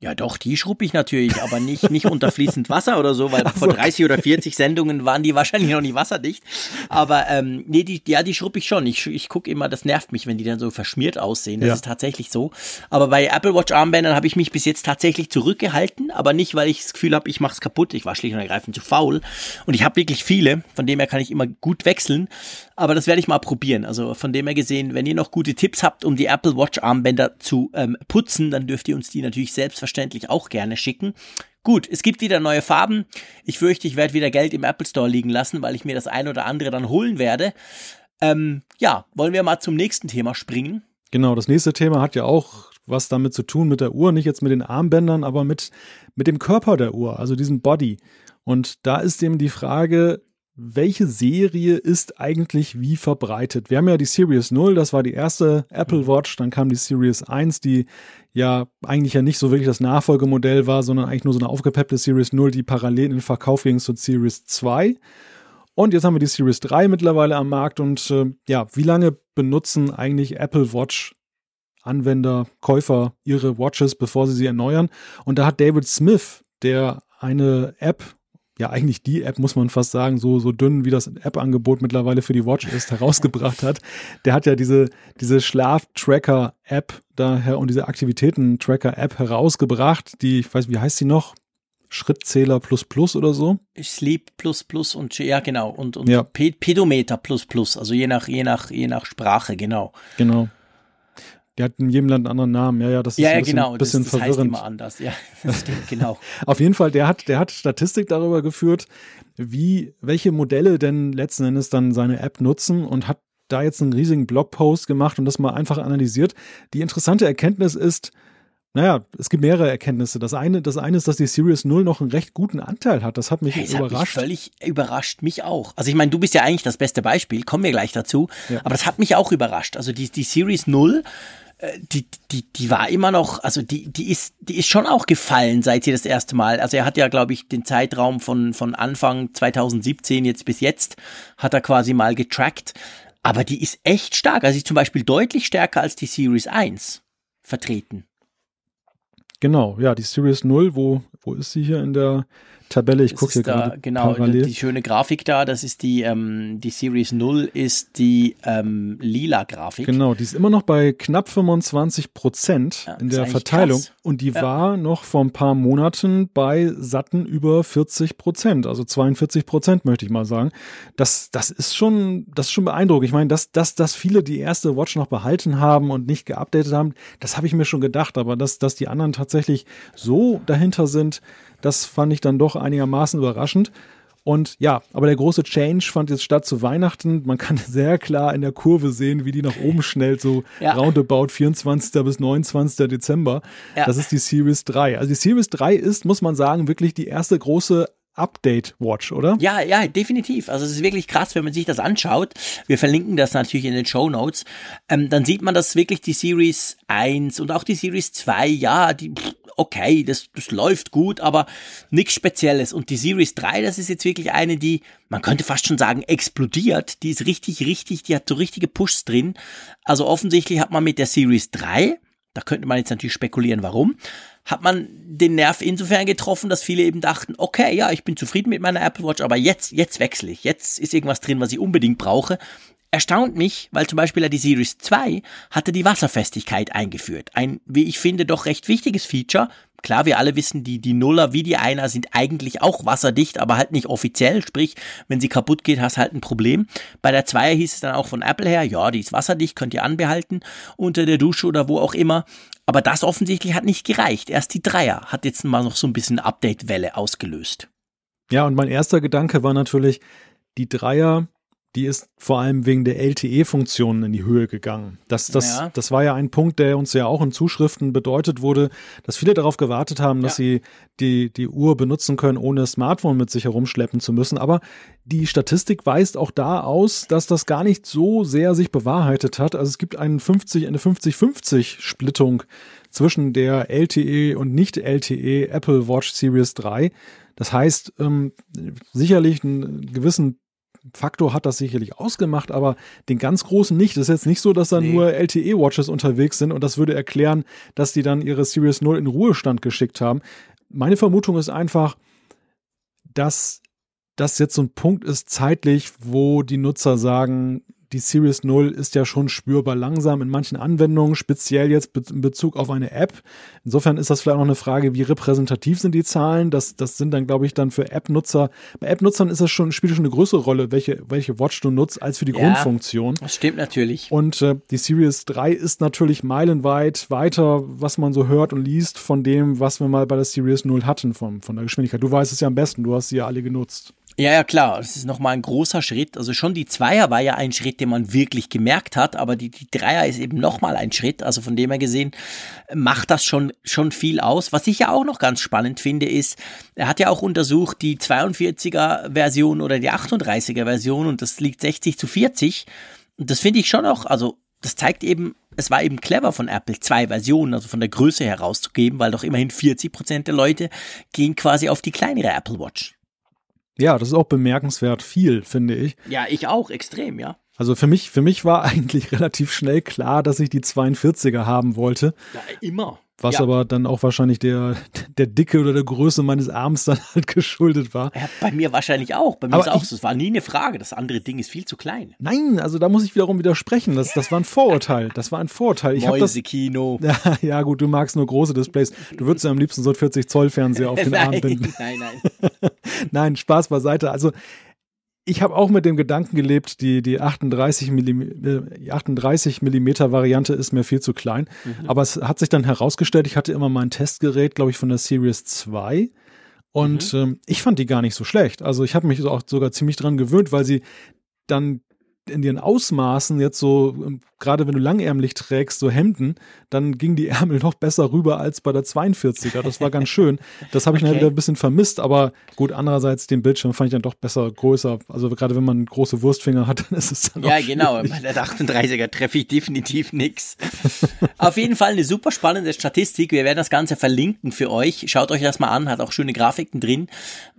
Ja, doch, die schrubbe ich natürlich, aber nicht, nicht unter fließend Wasser oder so, weil vor 30 oder 40 Sendungen waren die wahrscheinlich noch nicht wasserdicht. Aber ähm, nee, die, ja, die schrubbe ich schon. Ich, ich gucke immer, das nervt mich, wenn die dann so verschmiert aussehen. Das Ja. ist tatsächlich so. Aber bei Apple Watch Armbändern habe ich mich bis jetzt tatsächlich zurückgehalten, aber nicht, weil ich das Gefühl habe, ich mache es kaputt. Ich war schlicht und ergreifend zu faul. Und ich habe wirklich viele, von dem her kann ich immer gut wechseln. Aber das werde ich mal probieren. Also von dem her gesehen, wenn ihr noch gute Tipps habt, um die Apple Watch Armbänder zu ähm, putzen, dann dürft ihr uns die natürlich selbstverständlich auch gerne schicken. Gut, es gibt wieder neue Farben. Ich fürchte, ich werde wieder Geld im Apple Store liegen lassen, weil ich mir das ein oder andere dann holen werde. Ähm, ja, wollen wir mal zum nächsten Thema springen? Genau, das nächste Thema hat ja auch was damit zu tun mit der Uhr, nicht jetzt mit den Armbändern, aber mit, mit dem Körper der Uhr, also diesem Body. Und da ist eben die Frage, welche Serie ist eigentlich wie verbreitet? Wir haben ja die Series 0, das war die erste Apple Watch, dann kam die Series 1, die ja eigentlich ja nicht so wirklich das Nachfolgemodell war, sondern eigentlich nur so eine aufgepeppte Series 0, die parallel in den Verkauf ging zur Series 2. Und jetzt haben wir die Series 3 mittlerweile am Markt und äh, ja, wie lange benutzen eigentlich Apple Watch Anwender, Käufer ihre Watches, bevor sie sie erneuern? Und da hat David Smith, der eine App, ja eigentlich die App, muss man fast sagen, so, so dünn wie das App-Angebot mittlerweile für die Watch ist, herausgebracht hat. Der hat ja diese, diese Schlaf-Tracker-App daher und diese Aktivitäten-Tracker-App herausgebracht, die, ich weiß, wie heißt sie noch? Schrittzähler plus plus oder so. Sleep plus plus und ja genau und und Ja. Pe- Pedometer plus plus, also je nach je nach je nach Sprache genau. Genau. Der hat in jedem Land einen anderen Namen. Ja, ja, das ist Ja, ein bisschen, genau, das, bisschen das heißt verwirrend. immer anders. Ja, das stimmt genau. Auf jeden Fall, der hat, der hat Statistik darüber geführt, wie, welche Modelle denn letzten Endes dann seine App nutzen und hat da jetzt einen riesigen Blogpost gemacht und das mal einfach analysiert. Die interessante Erkenntnis ist, naja, es gibt mehrere Erkenntnisse. Das eine, das eine ist, dass die Series 0 noch einen recht guten Anteil hat. Das hat mich Hey, es hat mich überrascht. völlig überrascht, mich auch. Also ich meine, du bist ja eigentlich das beste Beispiel, kommen wir gleich dazu. Ja. Aber das hat mich auch überrascht. Also die, die Series 0, äh, die, die, die war immer noch, also die, die ist, die ist schon auch gefallen, seit sie das erste Mal. Also er hat ja, glaube ich, den Zeitraum von, von Anfang 2017 jetzt bis jetzt, hat er quasi mal getrackt. Aber die ist echt stark. Also sie ist zum Beispiel deutlich stärker als die Series 1 vertreten. Genau, ja, die Series 0, wo, wo ist sie hier in der Tabelle? Ich gucke hier da, gerade genau, parallel. die schöne Grafik da, das ist die, ähm, die Series 0 ist die ähm, lila Grafik. Genau, die ist immer noch bei knapp 25 Prozent Ja, in der Verteilung. krass. Und die Ja. war noch vor ein paar Monaten bei satten über 40 Prozent, also 42 Prozent möchte ich mal sagen. Das, das ist schon, das ist schon beeindruckend. Ich meine, dass, dass, dass viele die erste Watch noch behalten haben und nicht geupdatet haben, das habe ich mir schon gedacht. Aber dass, dass die anderen tatsächlich so dahinter sind, das fand ich dann doch einigermaßen überraschend. Und ja, aber der große Change fand jetzt statt zu Weihnachten. Man kann sehr klar in der Kurve sehen, wie die nach oben schnellt, so Ja. roundabout 24. bis 29. Dezember. Ja. Das ist die Series 3. Also die Series 3 ist, muss man sagen, wirklich die erste große Update-Watch, oder? Ja, ja, definitiv. Also es ist wirklich krass, wenn man sich das anschaut. Wir verlinken das natürlich in den Show Notes. Ähm, dann sieht man, dass wirklich die Series 1 und auch die Series 2, ja, die, pff, okay, das, das läuft gut, aber nichts Spezielles. Und die Series 3, das ist jetzt wirklich eine, die, man könnte fast schon sagen, explodiert. Die ist richtig, richtig, die hat so richtige Pushs drin. Also offensichtlich hat man mit der Series 3 da könnte man jetzt natürlich spekulieren, warum. Hat man den Nerv insofern getroffen, dass viele eben dachten, okay, ja, ich bin zufrieden mit meiner Apple Watch, aber jetzt, jetzt wechsle ich. Jetzt ist irgendwas drin, was ich unbedingt brauche. Erstaunt mich, weil zum Beispiel die Series 2 hatte die Wasserfestigkeit eingeführt. Ein, wie ich finde, doch recht wichtiges Feature. Klar, wir alle wissen, die, die Nuller wie die Einer sind eigentlich auch wasserdicht, aber halt nicht offiziell. Sprich, wenn sie kaputt geht, hast halt ein Problem. Bei der Zweier hieß es dann auch von Apple her, ja, die ist wasserdicht, könnt ihr anbehalten unter der Dusche oder wo auch immer. Aber das offensichtlich hat nicht gereicht. Erst die Dreier hat jetzt mal noch so ein bisschen Update-Welle ausgelöst. Ja, und mein erster Gedanke war natürlich, die Dreier, die ist vor allem wegen der LTE-Funktionen in die Höhe gegangen. Das, das, Ja. das war ja ein Punkt, der uns ja auch in Zuschriften bedeutet wurde, dass viele darauf gewartet haben, dass Ja. sie die, die Uhr benutzen können, ohne das Smartphone mit sich herumschleppen zu müssen. Aber die Statistik weist auch da aus, dass das gar nicht so sehr sich bewahrheitet hat. Also es gibt einen 50, eine 50-50-Splittung zwischen der LTE und nicht-LTE Apple Watch Series 3. Das heißt, ähm, sicherlich einen gewissen Faktor hat das sicherlich ausgemacht, aber den ganz großen nicht. Es ist jetzt nicht so, dass da nee. nur LTE-Watches unterwegs sind und das würde erklären, dass die dann ihre Series 0 in Ruhestand geschickt haben. Meine Vermutung ist einfach, dass das jetzt so ein Punkt ist zeitlich, wo die Nutzer sagen, die Series 0 ist ja schon spürbar langsam in manchen Anwendungen, speziell jetzt in Bezug auf eine App. Insofern ist das vielleicht noch eine Frage, wie repräsentativ sind die Zahlen? Das, das sind dann, glaube ich, dann für App-Nutzer. Bei App-Nutzern ist das schon, spielt schon eine größere Rolle, welche, welche Watch du nutzt, als für die ja, Grundfunktion. Das stimmt natürlich. Und äh, die Series 3 ist natürlich meilenweit weiter, was man so hört und liest, von dem, was wir mal bei der Series 0 hatten, von, von der Geschwindigkeit. Du weißt es ja am besten, du hast sie ja alle genutzt. Ja, ja, klar. Das ist nochmal ein großer Schritt. Also schon die Zweier war ja ein Schritt, den man wirklich gemerkt hat, aber die, die Dreier ist eben nochmal ein Schritt. Also von dem her gesehen macht das schon, schon viel aus. Was ich ja auch noch ganz spannend finde, ist, er hat ja auch untersucht die 42er Version oder die 38er Version und das liegt 60 zu 40. Und das finde ich schon auch, also das zeigt eben, es war eben clever von Apple, zwei Versionen, also von der Größe herauszugeben, weil doch immerhin 40 Prozent der Leute gehen quasi auf die kleinere Apple Watch. Ja, das ist auch bemerkenswert viel, finde ich. Ja, ich auch, extrem, ja. Also für mich, für mich war eigentlich relativ schnell klar, dass ich die 42er haben wollte. Ja, immer. Was ja. aber dann auch wahrscheinlich der, der Dicke oder der Größe meines Arms dann halt geschuldet war. Ja, bei mir wahrscheinlich auch. Bei mir aber ist auch so. Es war nie eine Frage. Das andere Ding ist viel zu klein. Nein, also da muss ich wiederum widersprechen. Das, das war ein Vorurteil. Das war ein Vorurteil. Ich Mäusekino. Das, ja, ja, gut, du magst nur große Displays. Du würdest ja am liebsten so einen 40 Zoll Fernseher auf den nein, Arm binden. Nein, nein. nein, Spaß beiseite. Also ich habe auch mit dem Gedanken gelebt, die, die 38 mm, 38 Millimeter Variante ist mir viel zu klein. Mhm. Aber es hat sich dann herausgestellt, ich hatte immer mein Testgerät, glaube ich, von der Series 2. Und mhm. ähm, ich fand die gar nicht so schlecht. Also ich habe mich auch sogar ziemlich dran gewöhnt, weil sie dann in ihren Ausmaßen jetzt so, ähm, gerade wenn du langärmlich trägst, so Hemden, dann ging die Ärmel noch besser rüber als bei der 42er. Das war ganz schön. Das habe ich okay. dann wieder ein bisschen vermisst, aber gut, andererseits den Bildschirm fand ich dann doch besser größer. Also gerade wenn man große Wurstfinger hat, dann ist es dann Ja, genau. Bei der 38er treffe ich definitiv nichts. Auf jeden Fall eine super spannende Statistik. Wir werden das Ganze verlinken für euch. Schaut euch das mal an, hat auch schöne Grafiken drin.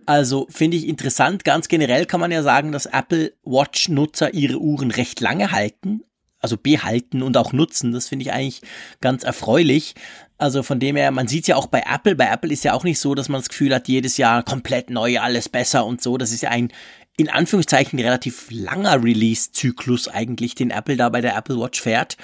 Also finde ich interessant. Ganz generell kann man ja sagen, dass Apple Watch-Nutzer ihre Uhren recht lange halten, also behalten und auch nutzen. Das finde ich eigentlich ganz erfreulich. Also von dem her, man sieht ja auch bei Apple. Bei Apple ist ja auch nicht so, dass man das Gefühl hat, jedes Jahr komplett neu, alles besser und so. Das ist ja ein in Anführungszeichen relativ langer Release-Zyklus eigentlich, den Apple da bei der Apple Watch fährt.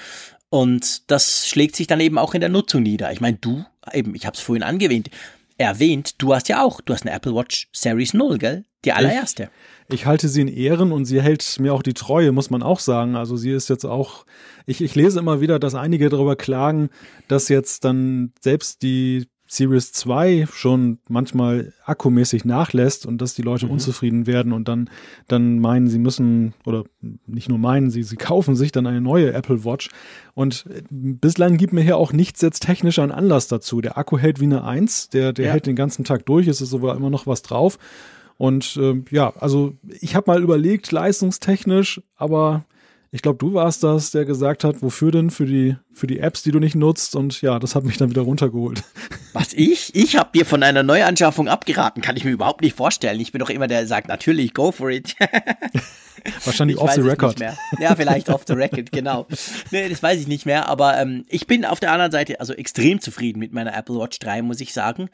Und das schlägt sich dann eben auch in der Nutzung nieder. Ich meine, du, eben, ich habe es vorhin angewähnt, erwähnt, du hast ja auch, du hast eine Apple Watch Series 0, gell? Die allererste. Ich, ich, halte sie in Ehren und sie hält mir auch die Treue, muss man auch sagen. Also sie ist jetzt auch, ich, ich lese immer wieder, dass einige darüber klagen, dass jetzt dann selbst die Series 2 schon manchmal akkumäßig nachlässt und dass die Leute mhm. unzufrieden werden und dann, dann meinen, sie müssen, oder nicht nur meinen, sie, sie kaufen sich dann eine neue Apple Watch. Und äh, bislang gibt mir hier auch nichts jetzt technisch an Anlass dazu. Der Akku hält wie eine 1, der, der ja. hält den ganzen Tag durch, es ist sogar immer noch was drauf. Und äh, ja, also ich habe mal überlegt, leistungstechnisch, aber ich glaube, du warst das, der gesagt hat, wofür denn? Für die, für die Apps, die du nicht nutzt. Und ja, das hat mich dann wieder runtergeholt. Was, ich? Ich habe dir von einer Neuanschaffung abgeraten. Kann ich mir überhaupt nicht vorstellen. Ich bin doch immer der, der sagt, natürlich, go for it. Wahrscheinlich ich off the record. Ja, vielleicht off the record, genau. Nee, das weiß ich nicht mehr. Aber ähm, ich bin auf der anderen Seite also extrem zufrieden mit meiner Apple Watch 3, muss ich sagen.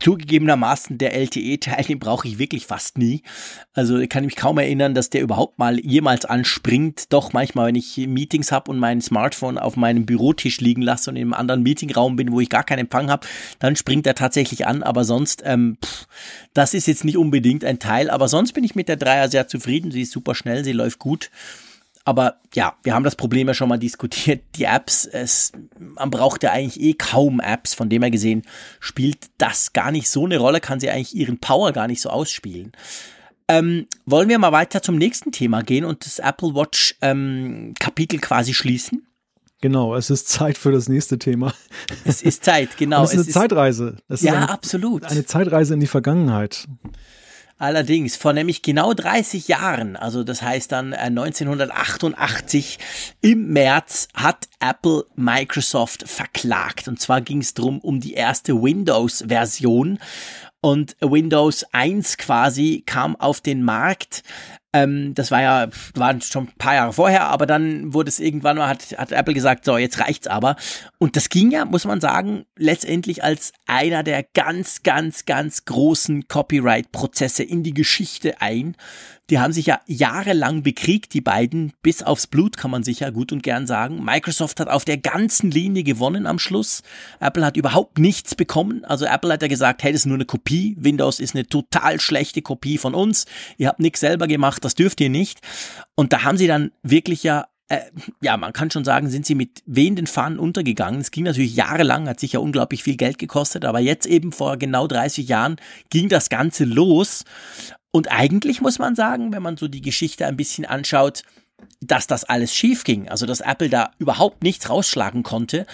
Zugegebenermaßen, der LTE-Teil, den brauche ich wirklich fast nie. Also ich kann mich kaum erinnern, dass der überhaupt mal jemals anspringt. Doch manchmal, wenn ich Meetings habe und mein Smartphone auf meinem Bürotisch liegen lasse und in einem anderen Meetingraum bin, wo ich gar keinen Empfang habe, dann springt er tatsächlich an. Aber sonst, ähm, pff, das ist jetzt nicht unbedingt ein Teil. Aber sonst bin ich mit der Dreier sehr zufrieden. Sie ist super schnell, sie läuft gut. Aber ja, wir haben das Problem ja schon mal diskutiert. Die Apps, es, man braucht ja eigentlich eh kaum Apps. Von dem her gesehen spielt das gar nicht so eine Rolle, kann sie eigentlich ihren Power gar nicht so ausspielen. Ähm, wollen wir mal weiter zum nächsten Thema gehen und das Apple Watch ähm, Kapitel quasi schließen? Genau, es ist Zeit für das nächste Thema. Es ist Zeit, genau. Und es ist eine es Zeitreise. Es ja, ein, absolut. Eine Zeitreise in die Vergangenheit. Allerdings, vor nämlich genau 30 Jahren, also das heißt dann 1988 äh, im März, hat Apple Microsoft verklagt. Und zwar ging es darum, um die erste Windows-Version. Und Windows 1 quasi kam auf den Markt Ähm, das war ja, war schon ein paar Jahre vorher, aber dann wurde es irgendwann mal, hat, hat Apple gesagt, so, jetzt reicht's aber. Und das ging ja, muss man sagen, letztendlich als einer der ganz, ganz, ganz großen Copyright-Prozesse in die Geschichte ein. Die haben sich ja jahrelang bekriegt, die beiden, bis aufs Blut, kann man sich ja gut und gern sagen. Microsoft hat auf der ganzen Linie gewonnen am Schluss. Apple hat überhaupt nichts bekommen. Also Apple hat ja gesagt, hey, das ist nur eine Kopie. Windows ist eine total schlechte Kopie von uns. Ihr habt nichts selber gemacht, das dürft ihr nicht. Und da haben sie dann wirklich ja äh, ja, man kann schon sagen, sind sie mit wehenden Fahnen untergegangen. Es ging natürlich jahrelang, hat sicher unglaublich viel Geld gekostet, aber jetzt eben vor genau 30 Jahren ging das Ganze los. Und eigentlich muss man sagen, wenn man so die Geschichte ein bisschen anschaut, dass das alles schief ging, also dass Apple da überhaupt nichts rausschlagen konnte,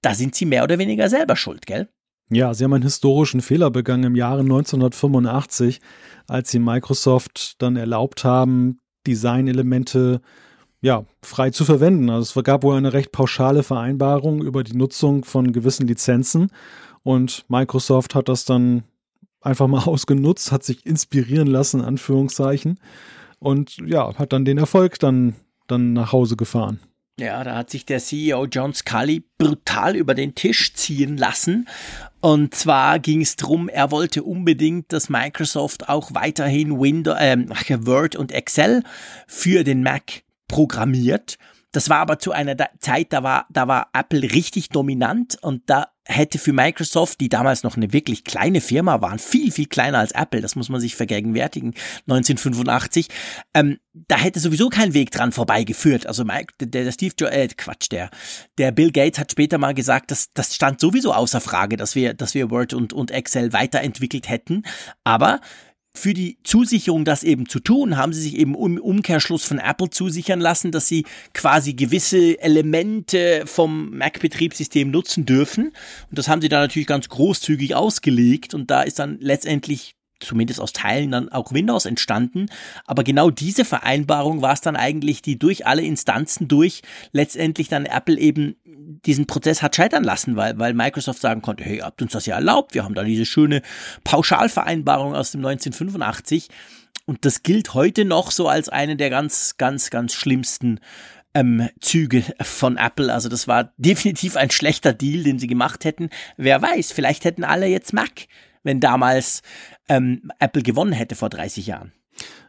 da sind sie mehr oder weniger selber schuld, gell? Ja, sie haben einen historischen Fehler begangen im Jahre 1985, als sie Microsoft dann erlaubt haben, Designelemente ja, frei zu verwenden. Also es gab wohl eine recht pauschale Vereinbarung über die Nutzung von gewissen Lizenzen und Microsoft hat das dann einfach mal ausgenutzt, hat sich inspirieren lassen, Anführungszeichen. Und ja, hat dann den Erfolg dann, dann nach Hause gefahren. Ja, da hat sich der CEO John Scully brutal über den Tisch ziehen lassen. Und zwar ging es darum, er wollte unbedingt, dass Microsoft auch weiterhin Windows, äh, Word und Excel für den Mac programmiert. Das war aber zu einer Zeit, da war, da war Apple richtig dominant und da hätte für Microsoft, die damals noch eine wirklich kleine Firma waren, viel, viel kleiner als Apple, das muss man sich vergegenwärtigen, 1985, ähm, da hätte sowieso kein Weg dran vorbeigeführt. Also Mike, der, der Steve jo äh, Quatsch, der, der Bill Gates hat später mal gesagt, dass das stand sowieso außer Frage, dass wir, dass wir Word und, und Excel weiterentwickelt hätten. Aber für die Zusicherung, das eben zu tun, haben sie sich eben im Umkehrschluss von Apple zusichern lassen, dass sie quasi gewisse Elemente vom Mac-Betriebssystem nutzen dürfen. Und das haben sie dann natürlich ganz großzügig ausgelegt. Und da ist dann letztendlich zumindest aus Teilen dann auch Windows entstanden. Aber genau diese Vereinbarung war es dann eigentlich, die durch alle Instanzen durch letztendlich dann Apple eben diesen Prozess hat scheitern lassen, weil, weil Microsoft sagen konnte, hey, ihr habt uns das ja erlaubt, wir haben da diese schöne Pauschalvereinbarung aus dem 1985. Und das gilt heute noch so als eine der ganz, ganz, ganz schlimmsten ähm, Züge von Apple. Also das war definitiv ein schlechter Deal, den sie gemacht hätten. Wer weiß, vielleicht hätten alle jetzt Mac, wenn damals ähm, Apple gewonnen hätte vor 30 Jahren.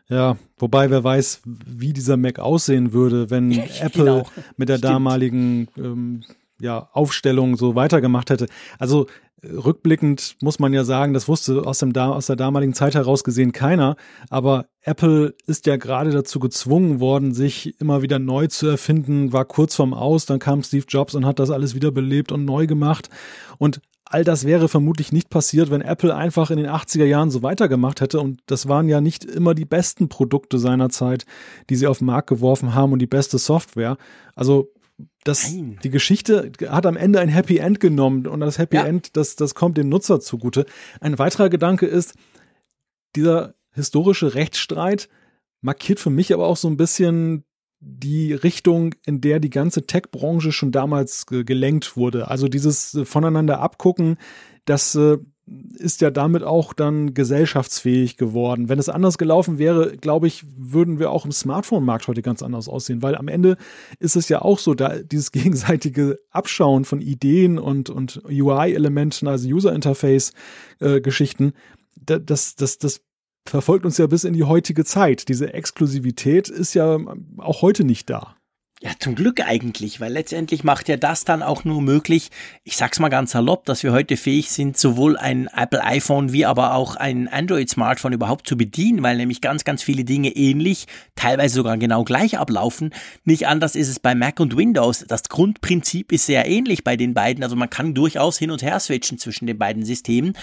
Ja, wobei wer weiß, wie dieser Mac aussehen würde, wenn ja, Apple genau. mit der Stimmt. damaligen ähm, ja, Aufstellung so weitergemacht hätte. Also äh, rückblickend muss man ja sagen, das wusste aus, dem, aus der damaligen Zeit heraus gesehen keiner. Aber Apple ist ja gerade dazu gezwungen worden, sich immer wieder neu zu erfinden, war kurz vorm Aus, dann kam Steve Jobs und hat das alles wiederbelebt und neu gemacht. Und all das wäre vermutlich nicht passiert, wenn Apple einfach in den 80er Jahren so weitergemacht hätte. Und das waren ja nicht immer die besten Produkte seiner Zeit, die sie auf den Markt geworfen haben und die beste Software. Also das, die Geschichte hat am Ende ein Happy End genommen und das Happy ja. End, das, das kommt dem Nutzer zugute. Ein weiterer Gedanke ist, dieser historische Rechtsstreit markiert für mich aber auch so ein bisschen die Richtung, in der die ganze Tech-Branche schon damals gelenkt wurde. Also dieses äh, voneinander abgucken, das äh, ist ja damit auch dann gesellschaftsfähig geworden. Wenn es anders gelaufen wäre, glaube ich, würden wir auch im Smartphone-Markt heute ganz anders aussehen, weil am Ende ist es ja auch so, da dieses gegenseitige Abschauen von Ideen und, und UI-Elementen, also User-Interface-Geschichten, äh, das, das, das verfolgt uns ja bis in die heutige Zeit. Diese Exklusivität ist ja auch heute nicht da. Ja, zum Glück eigentlich, weil letztendlich macht ja das dann auch nur möglich, ich sag's mal ganz salopp, dass wir heute fähig sind, sowohl ein Apple iPhone wie aber auch ein Android Smartphone überhaupt zu bedienen, weil nämlich ganz, ganz viele Dinge ähnlich, teilweise sogar genau gleich ablaufen. Nicht anders ist es bei Mac und Windows. Das Grundprinzip ist sehr ähnlich bei den beiden, also man kann durchaus hin und her switchen zwischen den beiden Systemen.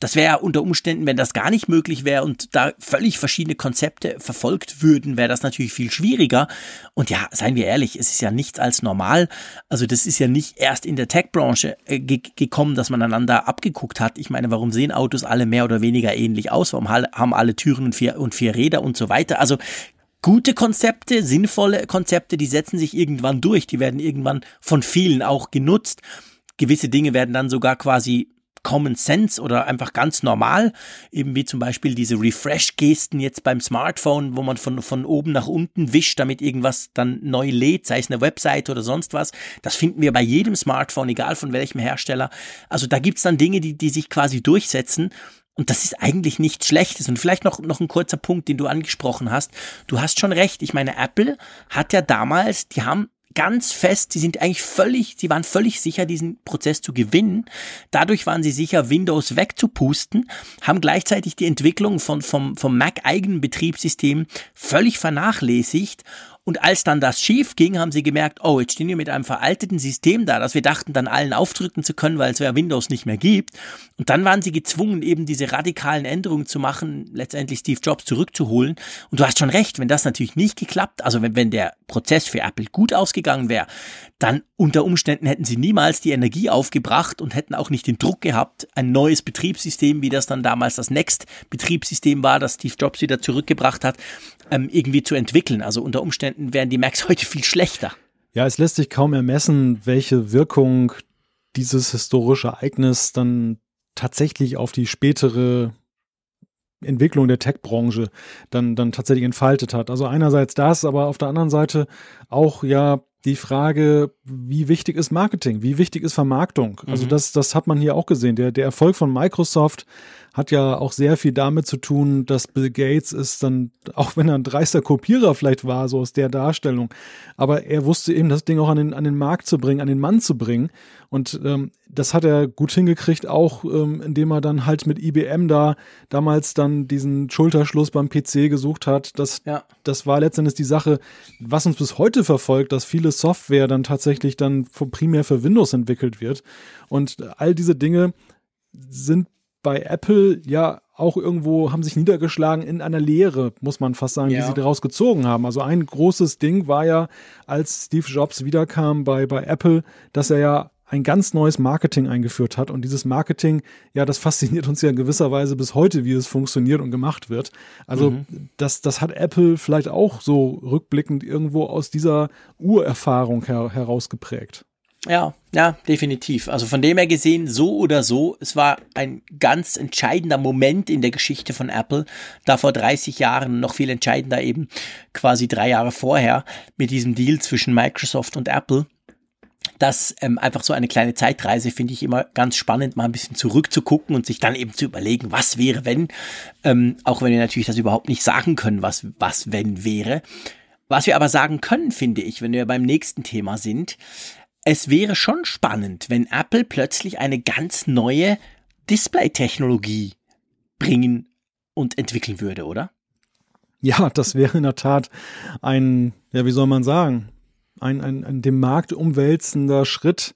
Das wäre unter Umständen, wenn das gar nicht möglich wäre und da völlig verschiedene Konzepte verfolgt würden, wäre das natürlich viel schwieriger. Und ja, seien wir ehrlich, es ist ja nichts als normal. Also das ist ja nicht erst in der Tech-Branche äh, ge gekommen, dass man einander abgeguckt hat. Ich meine, warum sehen Autos alle mehr oder weniger ähnlich aus? Warum haben alle Türen und vier, und vier Räder und so weiter? Also gute Konzepte, sinnvolle Konzepte, die setzen sich irgendwann durch. Die werden irgendwann von vielen auch genutzt. Gewisse Dinge werden dann sogar quasi Common Sense oder einfach ganz normal, eben wie zum Beispiel diese Refresh-Gesten jetzt beim Smartphone, wo man von, von oben nach unten wischt, damit irgendwas dann neu lädt, sei es eine Website oder sonst was. Das finden wir bei jedem Smartphone, egal von welchem Hersteller. Also da gibt's dann Dinge, die, die sich quasi durchsetzen. Und das ist eigentlich nichts Schlechtes. Und vielleicht noch, noch ein kurzer Punkt, den du angesprochen hast. Du hast schon recht. Ich meine, Apple hat ja damals, die haben ganz fest, sie sind eigentlich völlig, sie waren völlig sicher, diesen Prozess zu gewinnen. Dadurch waren sie sicher, Windows wegzupusten, haben gleichzeitig die Entwicklung von, vom, vom Mac-eigenen Betriebssystem völlig vernachlässigt und als dann das schief ging, haben sie gemerkt, oh, jetzt stehen wir mit einem veralteten System da, das wir dachten dann allen aufdrücken zu können, weil es ja Windows nicht mehr gibt. Und dann waren sie gezwungen, eben diese radikalen Änderungen zu machen, letztendlich Steve Jobs zurückzuholen. Und du hast schon recht, wenn das natürlich nicht geklappt, also wenn, wenn der Prozess für Apple gut ausgegangen wäre, dann unter Umständen hätten sie niemals die Energie aufgebracht und hätten auch nicht den Druck gehabt, ein neues Betriebssystem, wie das dann damals das Next-Betriebssystem war, das Steve Jobs wieder zurückgebracht hat, ähm, irgendwie zu entwickeln. Also unter Umständen wären die Macs heute viel schlechter. Ja, es lässt sich kaum ermessen, welche Wirkung dieses historische Ereignis dann tatsächlich auf die spätere Entwicklung der Tech-Branche dann, dann tatsächlich entfaltet hat. Also einerseits das, aber auf der anderen Seite auch ja die Frage, wie wichtig ist Marketing? Wie wichtig ist Vermarktung? Also mhm. das, das hat man hier auch gesehen. Der, der Erfolg von Microsoft hat ja auch sehr viel damit zu tun, dass Bill Gates ist dann, auch wenn er ein dreister Kopierer vielleicht war, so aus der Darstellung, aber er wusste eben, das Ding auch an den, an den Markt zu bringen, an den Mann zu bringen. Und ähm, das hat er gut hingekriegt, auch ähm, indem er dann halt mit IBM da damals dann diesen Schulterschluss beim PC gesucht hat. Das, ja. das war letztendlich die Sache, was uns bis heute verfolgt, dass viele Software dann tatsächlich dann primär für Windows entwickelt wird. Und all diese Dinge sind bei Apple ja auch irgendwo haben sich niedergeschlagen in einer Lehre, muss man fast sagen, ja. die sie daraus gezogen haben. Also ein großes Ding war ja, als Steve Jobs wiederkam bei, bei Apple, dass er ja ein ganz neues Marketing eingeführt hat. Und dieses Marketing, ja, das fasziniert uns ja in gewisser Weise bis heute, wie es funktioniert und gemacht wird. Also mhm. das, das hat Apple vielleicht auch so rückblickend irgendwo aus dieser Urerfahrung her, herausgeprägt. Ja, ja, definitiv. Also von dem her gesehen, so oder so, es war ein ganz entscheidender Moment in der Geschichte von Apple, da vor 30 Jahren noch viel entscheidender eben quasi drei Jahre vorher mit diesem Deal zwischen Microsoft und Apple. Das ähm, einfach so eine kleine Zeitreise finde ich immer ganz spannend, mal ein bisschen zurückzugucken und sich dann eben zu überlegen, was wäre, wenn, ähm, auch wenn wir natürlich das überhaupt nicht sagen können, was, was wenn wäre. Was wir aber sagen können, finde ich, wenn wir beim nächsten Thema sind, es wäre schon spannend, wenn Apple plötzlich eine ganz neue Display-Technologie bringen und entwickeln würde, oder? Ja, das wäre in der Tat ein, ja, wie soll man sagen, ein, ein, ein dem Markt umwälzender Schritt.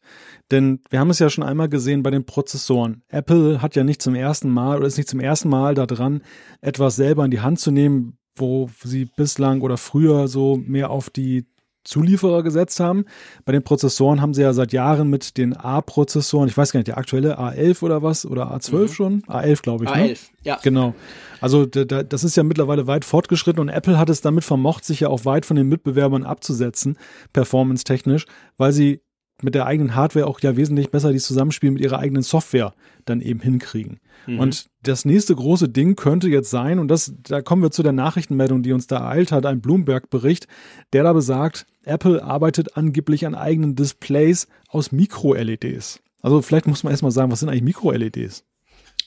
Denn wir haben es ja schon einmal gesehen bei den Prozessoren. Apple hat ja nicht zum ersten Mal oder ist nicht zum ersten Mal daran, etwas selber in die Hand zu nehmen, wo sie bislang oder früher so mehr auf die Zulieferer gesetzt haben. Bei den Prozessoren haben sie ja seit Jahren mit den A-Prozessoren, ich weiß gar nicht, der aktuelle A11 oder was, oder A12 mhm. schon? A11, glaube ich. A11, ne? ja. Genau. Also das ist ja mittlerweile weit fortgeschritten und Apple hat es damit vermocht, sich ja auch weit von den Mitbewerbern abzusetzen, performance-technisch, weil sie mit der eigenen Hardware auch ja wesentlich besser dieses Zusammenspiel mit ihrer eigenen Software dann eben hinkriegen. Mhm. Und das nächste große Ding könnte jetzt sein, und das, da kommen wir zu der Nachrichtenmeldung, die uns da ereilt hat, ein Bloomberg-Bericht, der da besagt, Apple arbeitet angeblich an eigenen Displays aus Mikro-LEDs. Also vielleicht muss man erstmal sagen, was sind eigentlich Mikro-LEDs?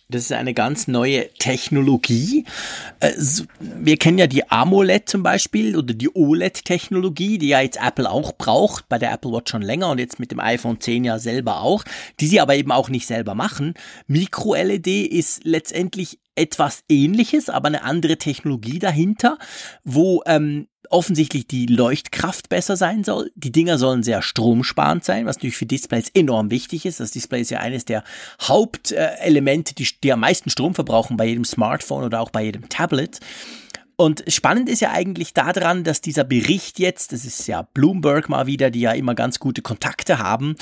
Das ist eine ganz neue Technologie. Äh, wir kennen ja die AMOLED zum Beispiel oder die OLED-Technologie, die ja jetzt Apple auch braucht, bei der Apple Watch schon länger und jetzt mit dem iPhone 10 ja selber auch, die sie aber eben auch nicht selber machen. Micro-LED ist letztendlich etwas ähnliches, aber eine andere Technologie dahinter, wo ähm, offensichtlich die Leuchtkraft besser sein soll. Die Dinger sollen sehr stromsparend sein, was natürlich für Displays enorm wichtig ist. Das Display ist ja eines der Hauptelemente, die, die am meisten Strom verbrauchen bei jedem Smartphone oder auch bei jedem Tablet. Und spannend ist ja eigentlich daran, dass dieser Bericht jetzt, das ist ja Bloomberg mal wieder, die ja immer ganz gute Kontakte haben,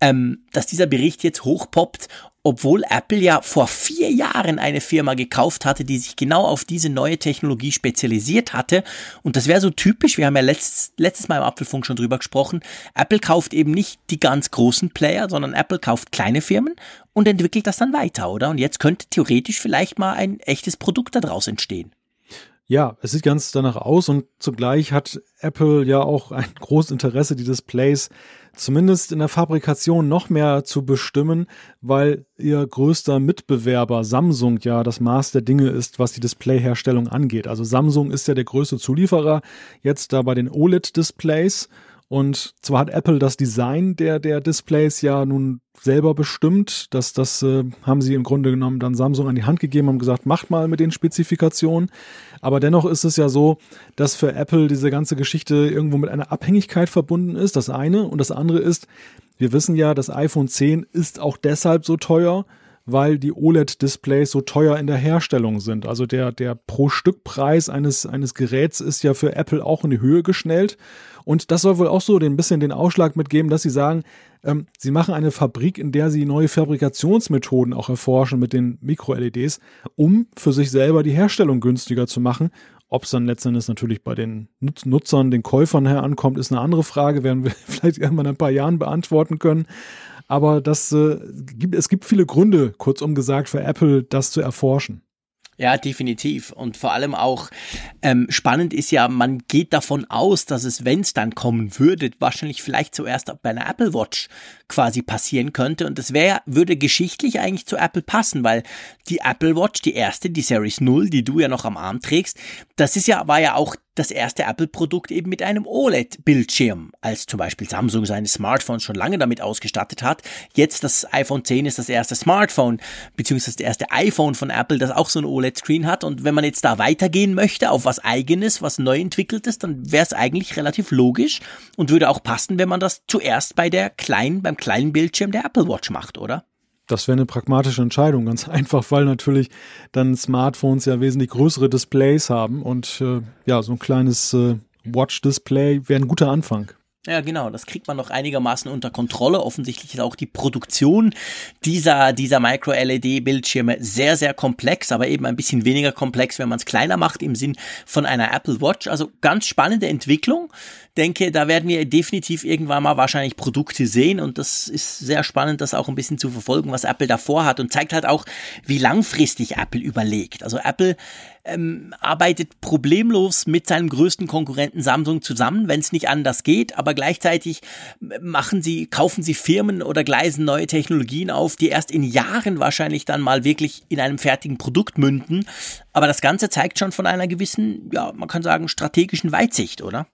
ähm, dass dieser Bericht jetzt hochpoppt obwohl Apple ja vor vier Jahren eine Firma gekauft hatte, die sich genau auf diese neue Technologie spezialisiert hatte. Und das wäre so typisch, wir haben ja letztes, letztes Mal im Apfelfunk schon drüber gesprochen, Apple kauft eben nicht die ganz großen Player, sondern Apple kauft kleine Firmen und entwickelt das dann weiter, oder? Und jetzt könnte theoretisch vielleicht mal ein echtes Produkt daraus entstehen. Ja, es sieht ganz danach aus und zugleich hat Apple ja auch ein großes Interesse, die Displays zumindest in der Fabrikation noch mehr zu bestimmen, weil ihr größter Mitbewerber Samsung ja das Maß der Dinge ist, was die Displayherstellung angeht. Also Samsung ist ja der größte Zulieferer jetzt da bei den OLED-Displays und zwar hat Apple das Design der, der Displays ja nun selber bestimmt. Das, das äh, haben sie im Grunde genommen dann Samsung an die Hand gegeben, haben gesagt, macht mal mit den Spezifikationen. Aber dennoch ist es ja so, dass für Apple diese ganze Geschichte irgendwo mit einer Abhängigkeit verbunden ist. Das eine. Und das andere ist, wir wissen ja, das iPhone 10 ist auch deshalb so teuer, weil die OLED-Displays so teuer in der Herstellung sind. Also der, der Pro-Stück-Preis eines, eines Geräts ist ja für Apple auch in die Höhe geschnellt. Und das soll wohl auch so ein bisschen den Ausschlag mitgeben, dass sie sagen, ähm, sie machen eine Fabrik, in der sie neue Fabrikationsmethoden auch erforschen mit den Mikro-LEDs, um für sich selber die Herstellung günstiger zu machen. Ob es dann letztendlich natürlich bei den Nutzern, den Käufern her ankommt, ist eine andere Frage, werden wir vielleicht irgendwann in ein paar Jahren beantworten können. Aber das, äh, gibt, es gibt viele Gründe, kurzum gesagt, für Apple, das zu erforschen. Ja, definitiv. Und vor allem auch ähm, spannend ist ja, man geht davon aus, dass es, wenn es dann kommen würde, wahrscheinlich vielleicht zuerst bei einer Apple Watch quasi passieren könnte. Und das wäre, würde geschichtlich eigentlich zu Apple passen, weil die Apple Watch, die erste, die Series 0, die du ja noch am Arm trägst, das ist ja, war ja auch das erste Apple-Produkt eben mit einem OLED-Bildschirm, als zum Beispiel Samsung seine Smartphones schon lange damit ausgestattet hat. Jetzt das iPhone 10 ist das erste Smartphone, beziehungsweise das erste iPhone von Apple, das auch so ein OLED-Screen hat. Und wenn man jetzt da weitergehen möchte auf was eigenes, was neu entwickeltes, dann wäre es eigentlich relativ logisch und würde auch passen, wenn man das zuerst bei der kleinen, beim kleinen Bildschirm der Apple Watch macht, oder? Das wäre eine pragmatische Entscheidung, ganz einfach, weil natürlich dann Smartphones ja wesentlich größere Displays haben und äh, ja, so ein kleines äh, Watch-Display wäre ein guter Anfang. Ja, genau, das kriegt man noch einigermaßen unter Kontrolle. Offensichtlich ist auch die Produktion dieser, dieser Micro-LED-Bildschirme sehr, sehr komplex, aber eben ein bisschen weniger komplex, wenn man es kleiner macht im Sinn von einer Apple Watch. Also ganz spannende Entwicklung. Denke, da werden wir definitiv irgendwann mal wahrscheinlich Produkte sehen und das ist sehr spannend, das auch ein bisschen zu verfolgen, was Apple davor hat und zeigt halt auch, wie langfristig Apple überlegt. Also Apple ähm, arbeitet problemlos mit seinem größten Konkurrenten Samsung zusammen, wenn es nicht anders geht, aber gleichzeitig machen sie, kaufen sie Firmen oder gleisen neue Technologien auf, die erst in Jahren wahrscheinlich dann mal wirklich in einem fertigen Produkt münden. Aber das Ganze zeigt schon von einer gewissen, ja, man kann sagen, strategischen Weitsicht, oder?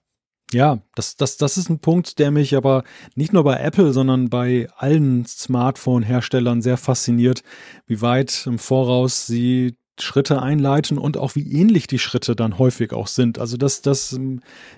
Ja, das, das, das ist ein Punkt, der mich aber nicht nur bei Apple, sondern bei allen Smartphone-Herstellern sehr fasziniert, wie weit im Voraus sie Schritte einleiten und auch wie ähnlich die Schritte dann häufig auch sind. Also das, das,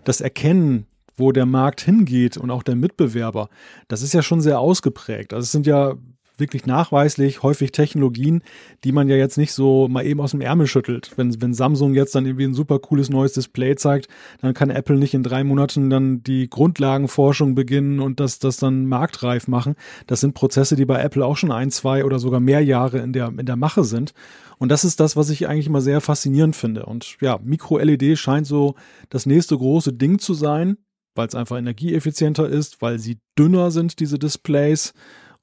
das Erkennen, wo der Markt hingeht und auch der Mitbewerber, das ist ja schon sehr ausgeprägt. Also es sind ja wirklich nachweislich häufig Technologien, die man ja jetzt nicht so mal eben aus dem Ärmel schüttelt. Wenn, wenn Samsung jetzt dann irgendwie ein super cooles neues Display zeigt, dann kann Apple nicht in drei Monaten dann die Grundlagenforschung beginnen und das, das dann marktreif machen. Das sind Prozesse, die bei Apple auch schon ein, zwei oder sogar mehr Jahre in der, in der Mache sind. Und das ist das, was ich eigentlich immer sehr faszinierend finde. Und ja, Micro-LED scheint so das nächste große Ding zu sein, weil es einfach energieeffizienter ist, weil sie dünner sind, diese Displays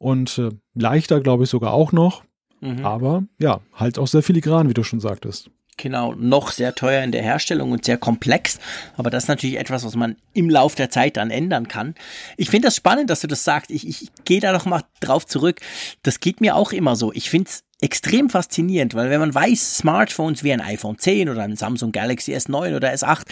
und äh, leichter, glaube ich, sogar auch noch. Mhm. Aber ja, halt auch sehr filigran, wie du schon sagtest. Genau, noch sehr teuer in der Herstellung und sehr komplex. Aber das ist natürlich etwas, was man im Lauf der Zeit dann ändern kann. Ich finde das spannend, dass du das sagst. Ich, ich gehe da noch mal drauf zurück. Das geht mir auch immer so. Ich finde es extrem faszinierend, weil wenn man weiß, Smartphones wie ein iPhone 10 oder ein Samsung Galaxy S9 oder S8,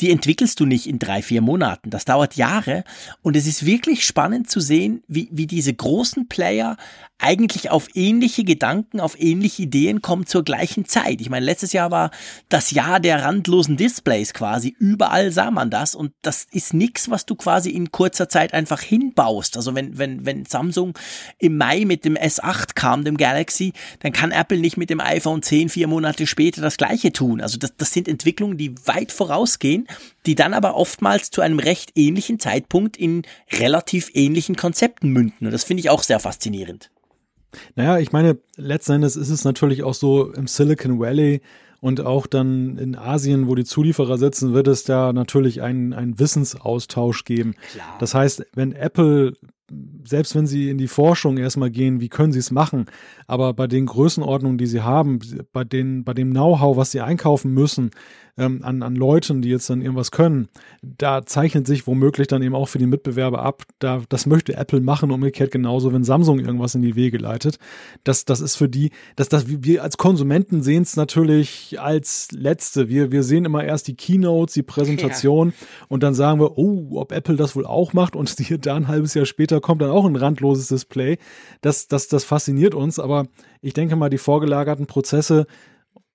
die entwickelst du nicht in drei, vier Monaten. Das dauert Jahre. Und es ist wirklich spannend zu sehen, wie, wie diese großen Player eigentlich auf ähnliche Gedanken, auf ähnliche Ideen kommen zur gleichen Zeit. Ich meine, letztes Jahr war das Jahr der randlosen Displays quasi. Überall sah man das. Und das ist nichts, was du quasi in kurzer Zeit einfach hinbaust. Also wenn, wenn, wenn Samsung im Mai mit dem S8 kam, dem Galaxy, dann kann Apple nicht mit dem iPhone 10 vier Monate später das gleiche tun. Also das, das sind Entwicklungen, die weit vorausgehen die dann aber oftmals zu einem recht ähnlichen Zeitpunkt in relativ ähnlichen Konzepten münden. Und das finde ich auch sehr faszinierend. Naja, ich meine, letzten Endes ist es natürlich auch so im Silicon Valley und auch dann in Asien, wo die Zulieferer sitzen, wird es da natürlich einen, einen Wissensaustausch geben. Klar. Das heißt, wenn Apple selbst wenn sie in die Forschung erstmal gehen, wie können sie es machen? Aber bei den Größenordnungen, die sie haben, bei, den, bei dem Know-how, was sie einkaufen müssen, ähm, an, an Leuten, die jetzt dann irgendwas können, da zeichnet sich womöglich dann eben auch für die Mitbewerber ab. Da, das möchte Apple machen, umgekehrt genauso, wenn Samsung irgendwas in die Wege leitet. Das, das ist für die, dass das, wir als Konsumenten sehen es natürlich als Letzte. Wir, wir sehen immer erst die Keynotes, die Präsentation ja. und dann sagen wir, oh, ob Apple das wohl auch macht und hier da ein halbes Jahr später kommt dann auch ein randloses Display. Das, das, das fasziniert uns, aber ich denke mal, die vorgelagerten Prozesse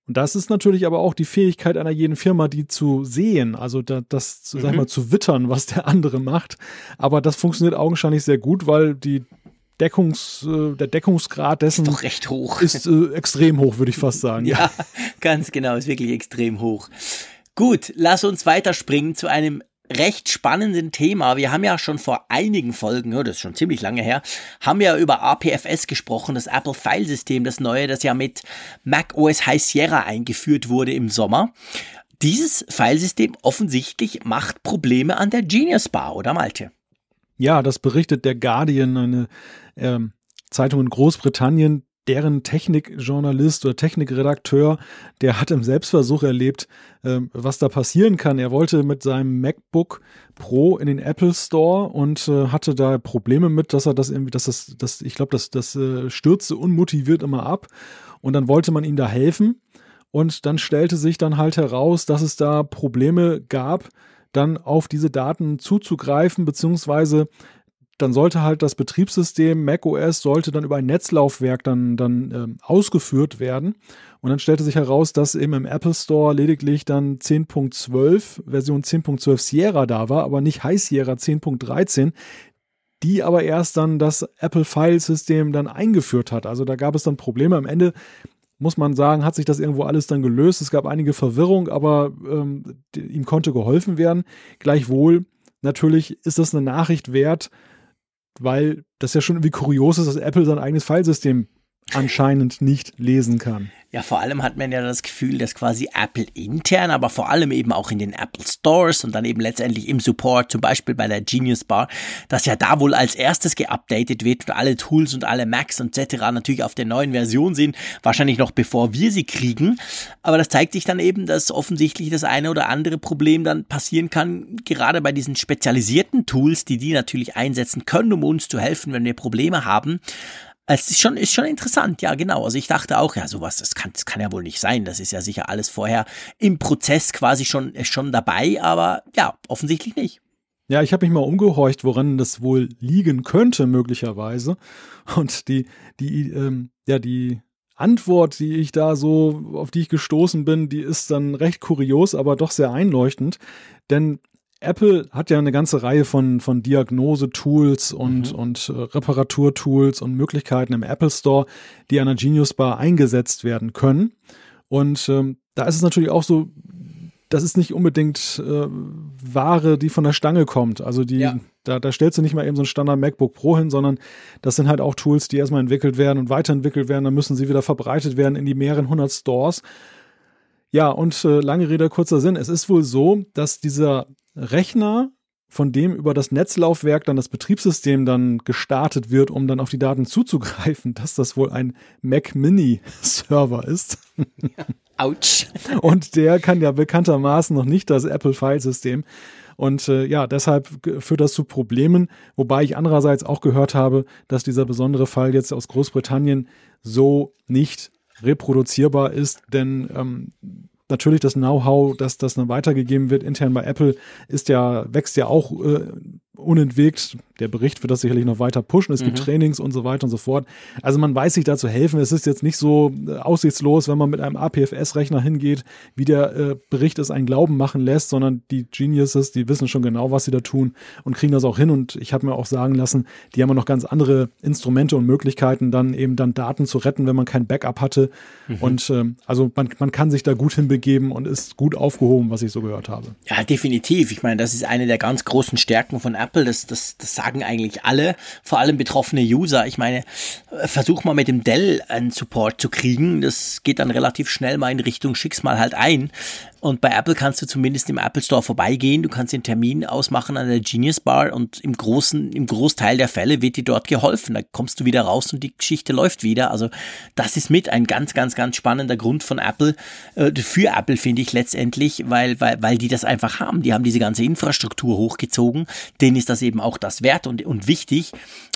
und das ist natürlich aber auch die Fähigkeit einer jeden Firma, die zu sehen, also da, das, mhm. sag ich mal, zu wittern, was der andere macht. Aber das funktioniert augenscheinlich sehr gut, weil die Deckungs, äh, der Deckungsgrad dessen ist doch recht hoch. Ist äh, extrem hoch, würde ich fast sagen. ja, ja, ganz genau, ist wirklich extrem hoch. Gut, lass uns weiterspringen zu einem recht spannenden Thema. Wir haben ja schon vor einigen Folgen, das ist schon ziemlich lange her, haben wir ja über APFS gesprochen, das Apple File System, das neue, das ja mit Mac OS High Sierra eingeführt wurde im Sommer. Dieses Filesystem offensichtlich macht Probleme an der Genius Bar, oder Malte? Ja, das berichtet der Guardian, eine ähm, Zeitung in Großbritannien, deren Technikjournalist oder Technikredakteur, der hat im Selbstversuch erlebt, äh, was da passieren kann. Er wollte mit seinem MacBook Pro in den Apple Store und äh, hatte da Probleme mit, dass er das irgendwie, dass das, das ich glaube, das, das äh, stürzte unmotiviert immer ab. Und dann wollte man ihm da helfen. Und dann stellte sich dann halt heraus, dass es da Probleme gab, dann auf diese Daten zuzugreifen, beziehungsweise dann sollte halt das Betriebssystem macOS sollte dann über ein Netzlaufwerk dann, dann ähm, ausgeführt werden. Und dann stellte sich heraus, dass eben im Apple Store lediglich dann 10.12, Version 10.12 Sierra da war, aber nicht High Sierra 10.13 die aber erst dann das Apple File System dann eingeführt hat. Also da gab es dann Probleme. Am Ende muss man sagen, hat sich das irgendwo alles dann gelöst. Es gab einige Verwirrung, aber ähm, ihm konnte geholfen werden. Gleichwohl, natürlich ist das eine Nachricht wert, weil das ja schon irgendwie kurios ist, dass Apple sein eigenes Filesystem anscheinend nicht lesen kann. Ja, vor allem hat man ja das Gefühl, dass quasi Apple intern, aber vor allem eben auch in den Apple Stores und dann eben letztendlich im Support, zum Beispiel bei der Genius Bar, dass ja da wohl als erstes geupdatet wird und alle Tools und alle Macs und etc. natürlich auf der neuen Version sind, wahrscheinlich noch bevor wir sie kriegen. Aber das zeigt sich dann eben, dass offensichtlich das eine oder andere Problem dann passieren kann, gerade bei diesen spezialisierten Tools, die die natürlich einsetzen können, um uns zu helfen, wenn wir Probleme haben. Es ist schon, ist schon interessant, ja, genau. Also ich dachte auch, ja, sowas, das kann, das kann ja wohl nicht sein. Das ist ja sicher alles vorher im Prozess quasi schon, schon dabei, aber ja, offensichtlich nicht. Ja, ich habe mich mal umgehorcht, woran das wohl liegen könnte, möglicherweise. Und die, die, ähm, ja, die Antwort, die ich da so, auf die ich gestoßen bin, die ist dann recht kurios, aber doch sehr einleuchtend. Denn Apple hat ja eine ganze Reihe von, von Diagnose-Tools und, mhm. und äh, Reparaturtools und Möglichkeiten im Apple Store, die an der Genius Bar eingesetzt werden können. Und ähm, da ist es natürlich auch so, das ist nicht unbedingt äh, Ware, die von der Stange kommt. Also die, ja. da, da stellst du nicht mal eben so ein Standard MacBook Pro hin, sondern das sind halt auch Tools, die erstmal entwickelt werden und weiterentwickelt werden. Dann müssen sie wieder verbreitet werden in die mehreren hundert Stores. Ja, und äh, lange Rede, kurzer Sinn. Es ist wohl so, dass dieser Rechner, von dem über das Netzlaufwerk dann das Betriebssystem dann gestartet wird, um dann auf die Daten zuzugreifen, dass das wohl ein Mac Mini Server ist. Ja, ouch. Und der kann ja bekanntermaßen noch nicht das Apple Filesystem. Und äh, ja, deshalb führt das zu Problemen, wobei ich andererseits auch gehört habe, dass dieser besondere Fall jetzt aus Großbritannien so nicht reproduzierbar ist, denn ähm, natürlich das Know-how, dass das dann weitergegeben wird intern bei Apple, ist ja, wächst ja auch äh, unentwegt. Der Bericht wird das sicherlich noch weiter pushen. Es gibt mhm. Trainings und so weiter und so fort. Also man weiß sich da zu helfen. Es ist jetzt nicht so äh, aussichtslos, wenn man mit einem APFS-Rechner hingeht, wie der äh, Bericht es einen Glauben machen lässt, sondern die Geniuses, die wissen schon genau, was sie da tun und kriegen das auch hin. Und ich habe mir auch sagen lassen, die haben ja noch ganz andere Instrumente und Möglichkeiten, dann eben dann Daten zu retten, wenn man kein Backup hatte. Mhm. Und ähm, also man, man kann sich da gut hinbegeben und ist gut aufgehoben, was ich so gehört habe. Ja, definitiv. Ich meine, das ist eine der ganz großen Stärken von Apple. Das, das, das sagen eigentlich alle, vor allem betroffene User. Ich meine, versuch mal mit dem Dell einen Support zu kriegen. Das geht dann relativ schnell mal in Richtung schick's mal halt ein. Und bei Apple kannst du zumindest im Apple Store vorbeigehen. Du kannst den Termin ausmachen an der Genius Bar und im großen, im Großteil der Fälle wird dir dort geholfen. Da kommst du wieder raus und die Geschichte läuft wieder. Also das ist mit ein ganz, ganz, ganz spannender Grund von Apple, äh, für Apple finde ich letztendlich, weil, weil, weil die das einfach haben. Die haben diese ganze Infrastruktur hochgezogen. Denen ist das eben auch das wert und, und wichtig.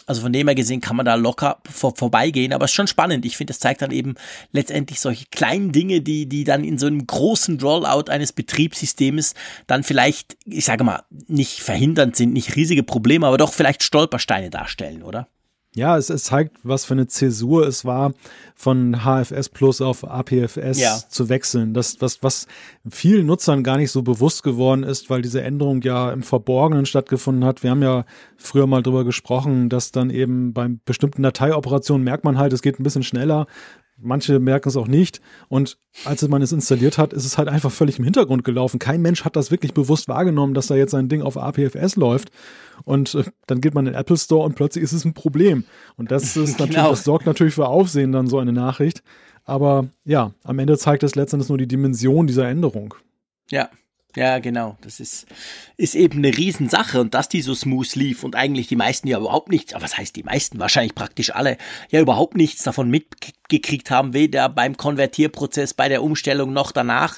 Also von dem her gesehen kann man da locker vor, vorbeigehen, aber es ist schon spannend. Ich finde, das zeigt dann eben letztendlich solche kleinen Dinge, die, die dann in so einem großen Rollout eines Betriebssystems dann vielleicht, ich sage mal, nicht verhindernd sind, nicht riesige Probleme, aber doch vielleicht Stolpersteine darstellen, oder? Ja, es, es zeigt, was für eine Zäsur es war, von HFS Plus auf APFS ja. zu wechseln. Das, was, was vielen Nutzern gar nicht so bewusst geworden ist, weil diese Änderung ja im Verborgenen stattgefunden hat. Wir haben ja früher mal drüber gesprochen, dass dann eben beim bestimmten Dateioperationen merkt man halt, es geht ein bisschen schneller. Manche merken es auch nicht. Und als man es installiert hat, ist es halt einfach völlig im Hintergrund gelaufen. Kein Mensch hat das wirklich bewusst wahrgenommen, dass da jetzt ein Ding auf APFS läuft. Und äh, dann geht man in den Apple Store und plötzlich ist es ein Problem. Und das ist natürlich, genau. das sorgt natürlich für Aufsehen dann so eine Nachricht. Aber ja, am Ende zeigt es letztendlich nur die Dimension dieser Änderung. Ja, ja, genau. Das ist, ist eben eine Riesensache und dass die so smooth lief und eigentlich die meisten ja überhaupt nichts, aber was heißt die meisten? Wahrscheinlich praktisch alle ja überhaupt nichts davon mitgekriegt haben, weder beim Konvertierprozess, bei der Umstellung noch danach.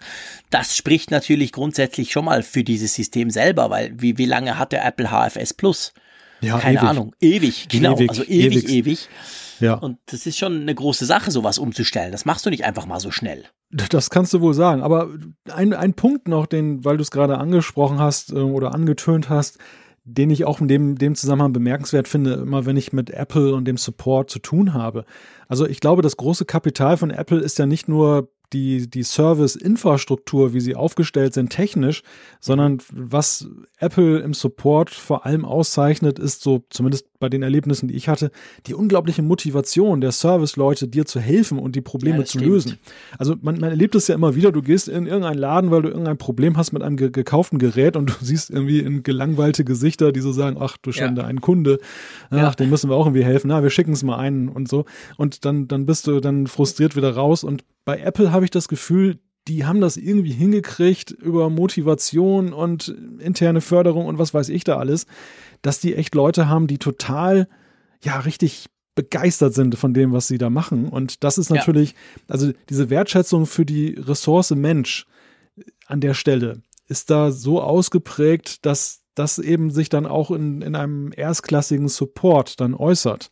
Das spricht natürlich grundsätzlich schon mal für dieses System selber, weil wie, wie lange hat der Apple HFS Plus? Ja, Keine ewig. Ahnung. Ewig, genau. Ewig, also ewig, ewig. ewig. Ja. Und das ist schon eine große Sache, sowas umzustellen. Das machst du nicht einfach mal so schnell. Das kannst du wohl sagen. Aber ein, ein Punkt noch, den, weil du es gerade angesprochen hast äh, oder angetönt hast, den ich auch in dem, dem Zusammenhang bemerkenswert finde, immer wenn ich mit Apple und dem Support zu tun habe. Also ich glaube, das große Kapital von Apple ist ja nicht nur die, die Service-Infrastruktur, wie sie aufgestellt sind, technisch, sondern was Apple im Support vor allem auszeichnet, ist so, zumindest bei den Erlebnissen, die ich hatte, die unglaubliche Motivation der Service-Leute, dir zu helfen und die Probleme ja, zu stimmt. lösen. Also man, man erlebt es ja immer wieder, du gehst in irgendeinen Laden, weil du irgendein Problem hast mit einem ge gekauften Gerät und du siehst irgendwie in gelangweilte Gesichter, die so sagen, ach du Schande, ja. ein Kunde, ach, ja. dem müssen wir auch irgendwie helfen, na, wir schicken es mal ein und so. Und dann, dann bist du dann frustriert wieder raus und bei Apple habe ich das Gefühl, die haben das irgendwie hingekriegt über Motivation und interne Förderung und was weiß ich da alles, dass die echt Leute haben, die total, ja, richtig begeistert sind von dem, was sie da machen. Und das ist natürlich, ja. also diese Wertschätzung für die Ressource Mensch an der Stelle ist da so ausgeprägt, dass das eben sich dann auch in, in einem erstklassigen Support dann äußert.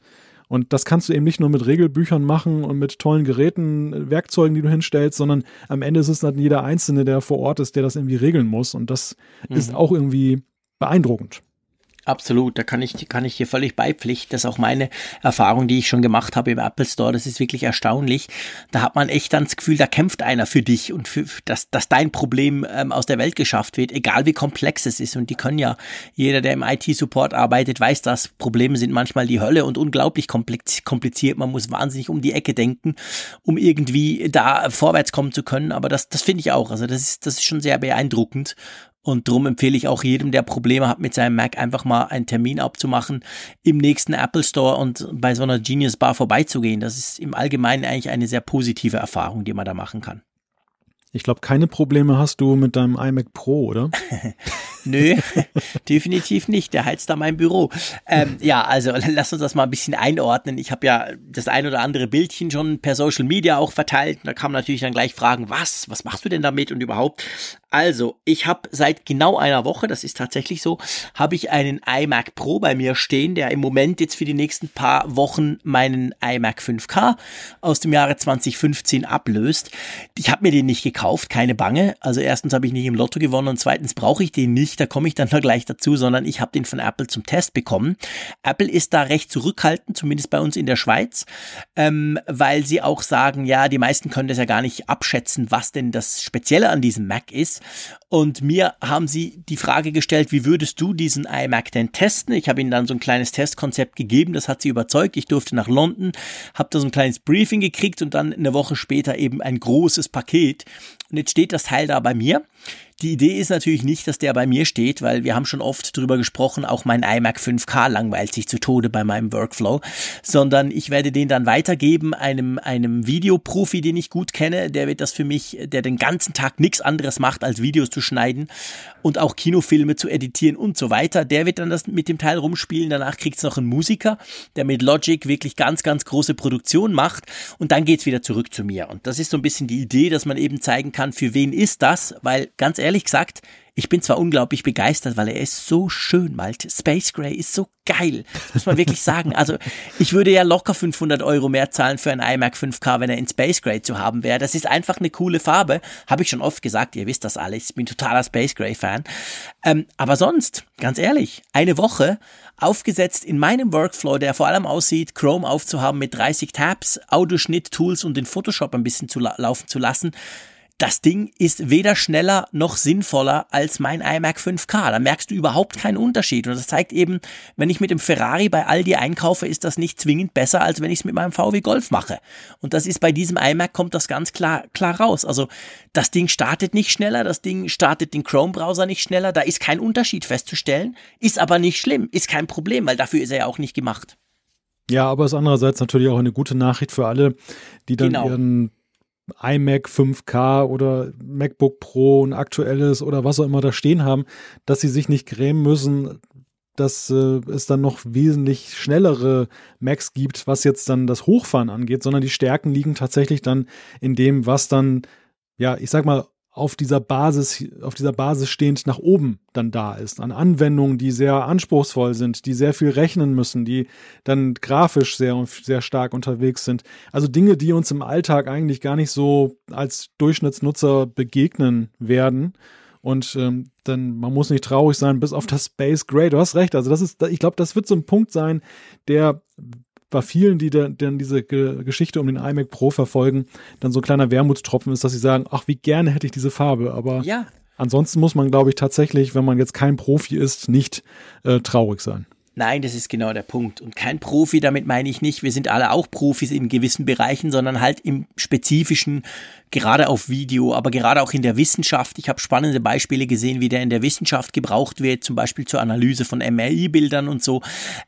Und das kannst du eben nicht nur mit Regelbüchern machen und mit tollen Geräten, Werkzeugen, die du hinstellst, sondern am Ende ist es dann jeder Einzelne, der vor Ort ist, der das irgendwie regeln muss. Und das mhm. ist auch irgendwie beeindruckend. Absolut, da kann ich, kann ich hier völlig beipflichten. Das ist auch meine Erfahrung, die ich schon gemacht habe im Apple Store. Das ist wirklich erstaunlich. Da hat man echt dann das Gefühl, da kämpft einer für dich und für, dass, dass dein Problem ähm, aus der Welt geschafft wird, egal wie komplex es ist. Und die können ja, jeder, der im IT-Support arbeitet, weiß das. Probleme sind manchmal die Hölle und unglaublich kompliziert. Man muss wahnsinnig um die Ecke denken, um irgendwie da vorwärts kommen zu können. Aber das, das finde ich auch. Also das ist, das ist schon sehr beeindruckend. Und darum empfehle ich auch jedem, der Probleme hat mit seinem Mac, einfach mal einen Termin abzumachen, im nächsten Apple Store und bei so einer Genius Bar vorbeizugehen. Das ist im Allgemeinen eigentlich eine sehr positive Erfahrung, die man da machen kann. Ich glaube, keine Probleme hast du mit deinem iMac Pro, oder? Nö, definitiv nicht. Der heizt da mein Büro. Ähm, ja, also lass uns das mal ein bisschen einordnen. Ich habe ja das ein oder andere Bildchen schon per Social Media auch verteilt. Da kann man natürlich dann gleich fragen, was? Was machst du denn damit und überhaupt? Also, ich habe seit genau einer Woche, das ist tatsächlich so, habe ich einen iMac Pro bei mir stehen, der im Moment jetzt für die nächsten paar Wochen meinen iMac 5K aus dem Jahre 2015 ablöst. Ich habe mir den nicht gekauft, keine Bange. Also erstens habe ich nicht im Lotto gewonnen und zweitens brauche ich den nicht, da komme ich dann noch gleich dazu, sondern ich habe den von Apple zum Test bekommen. Apple ist da recht zurückhaltend, zumindest bei uns in der Schweiz, ähm, weil sie auch sagen, ja, die meisten können das ja gar nicht abschätzen, was denn das Spezielle an diesem Mac ist. Und mir haben sie die Frage gestellt, wie würdest du diesen iMac denn testen? Ich habe ihnen dann so ein kleines Testkonzept gegeben, das hat sie überzeugt. Ich durfte nach London, habe da so ein kleines Briefing gekriegt und dann eine Woche später eben ein großes Paket. Und jetzt steht das Teil da bei mir. Die Idee ist natürlich nicht, dass der bei mir steht, weil wir haben schon oft drüber gesprochen, auch mein iMac 5K langweilt sich zu Tode bei meinem Workflow, sondern ich werde den dann weitergeben einem, einem Videoprofi, den ich gut kenne, der wird das für mich, der den ganzen Tag nichts anderes macht, als Videos zu schneiden und auch Kinofilme zu editieren und so weiter. Der wird dann das mit dem Teil rumspielen, danach kriegt es noch einen Musiker, der mit Logic wirklich ganz, ganz große Produktion macht und dann geht's wieder zurück zu mir. Und das ist so ein bisschen die Idee, dass man eben zeigen kann, für wen ist das, weil ganz ehrlich gesagt, ich bin zwar unglaublich begeistert, weil er ist so schön, Malte. Space Gray ist so geil. Das muss man wirklich sagen. Also, ich würde ja locker 500 Euro mehr zahlen für einen iMac 5K, wenn er in Space Gray zu haben wäre. Das ist einfach eine coole Farbe. Habe ich schon oft gesagt. Ihr wisst das alles. Ich bin totaler Space Gray Fan. Ähm, aber sonst, ganz ehrlich, eine Woche aufgesetzt in meinem Workflow, der vor allem aussieht, Chrome aufzuhaben mit 30 Tabs, Audioschnitt-Tools und den Photoshop ein bisschen zu la laufen zu lassen das Ding ist weder schneller noch sinnvoller als mein iMac 5K. Da merkst du überhaupt keinen Unterschied. Und das zeigt eben, wenn ich mit dem Ferrari bei Aldi einkaufe, ist das nicht zwingend besser, als wenn ich es mit meinem VW Golf mache. Und das ist bei diesem iMac kommt das ganz klar, klar raus. Also das Ding startet nicht schneller, das Ding startet den Chrome-Browser nicht schneller. Da ist kein Unterschied festzustellen. Ist aber nicht schlimm, ist kein Problem, weil dafür ist er ja auch nicht gemacht. Ja, aber es ist andererseits natürlich auch eine gute Nachricht für alle, die dann genau. ihren iMac 5K oder MacBook Pro ein aktuelles oder was auch immer da stehen haben, dass sie sich nicht grämen müssen, dass äh, es dann noch wesentlich schnellere Macs gibt, was jetzt dann das Hochfahren angeht, sondern die Stärken liegen tatsächlich dann in dem, was dann, ja, ich sag mal, auf dieser Basis, auf dieser Basis stehend nach oben dann da ist. An Anwendungen, die sehr anspruchsvoll sind, die sehr viel rechnen müssen, die dann grafisch sehr, sehr stark unterwegs sind. Also Dinge, die uns im Alltag eigentlich gar nicht so als Durchschnittsnutzer begegnen werden. Und ähm, dann, man muss nicht traurig sein, bis auf das Space Gray. Du hast recht. Also das ist, ich glaube, das wird so ein Punkt sein, der bei vielen, die dann diese Geschichte um den iMac Pro verfolgen, dann so ein kleiner Wermutstropfen ist, dass sie sagen, ach, wie gerne hätte ich diese Farbe. Aber ja. ansonsten muss man, glaube ich, tatsächlich, wenn man jetzt kein Profi ist, nicht äh, traurig sein. Nein, das ist genau der Punkt. Und kein Profi, damit meine ich nicht, wir sind alle auch Profis in gewissen Bereichen, sondern halt im spezifischen gerade auf Video, aber gerade auch in der Wissenschaft. Ich habe spannende Beispiele gesehen, wie der in der Wissenschaft gebraucht wird, zum Beispiel zur Analyse von MRI-Bildern und so.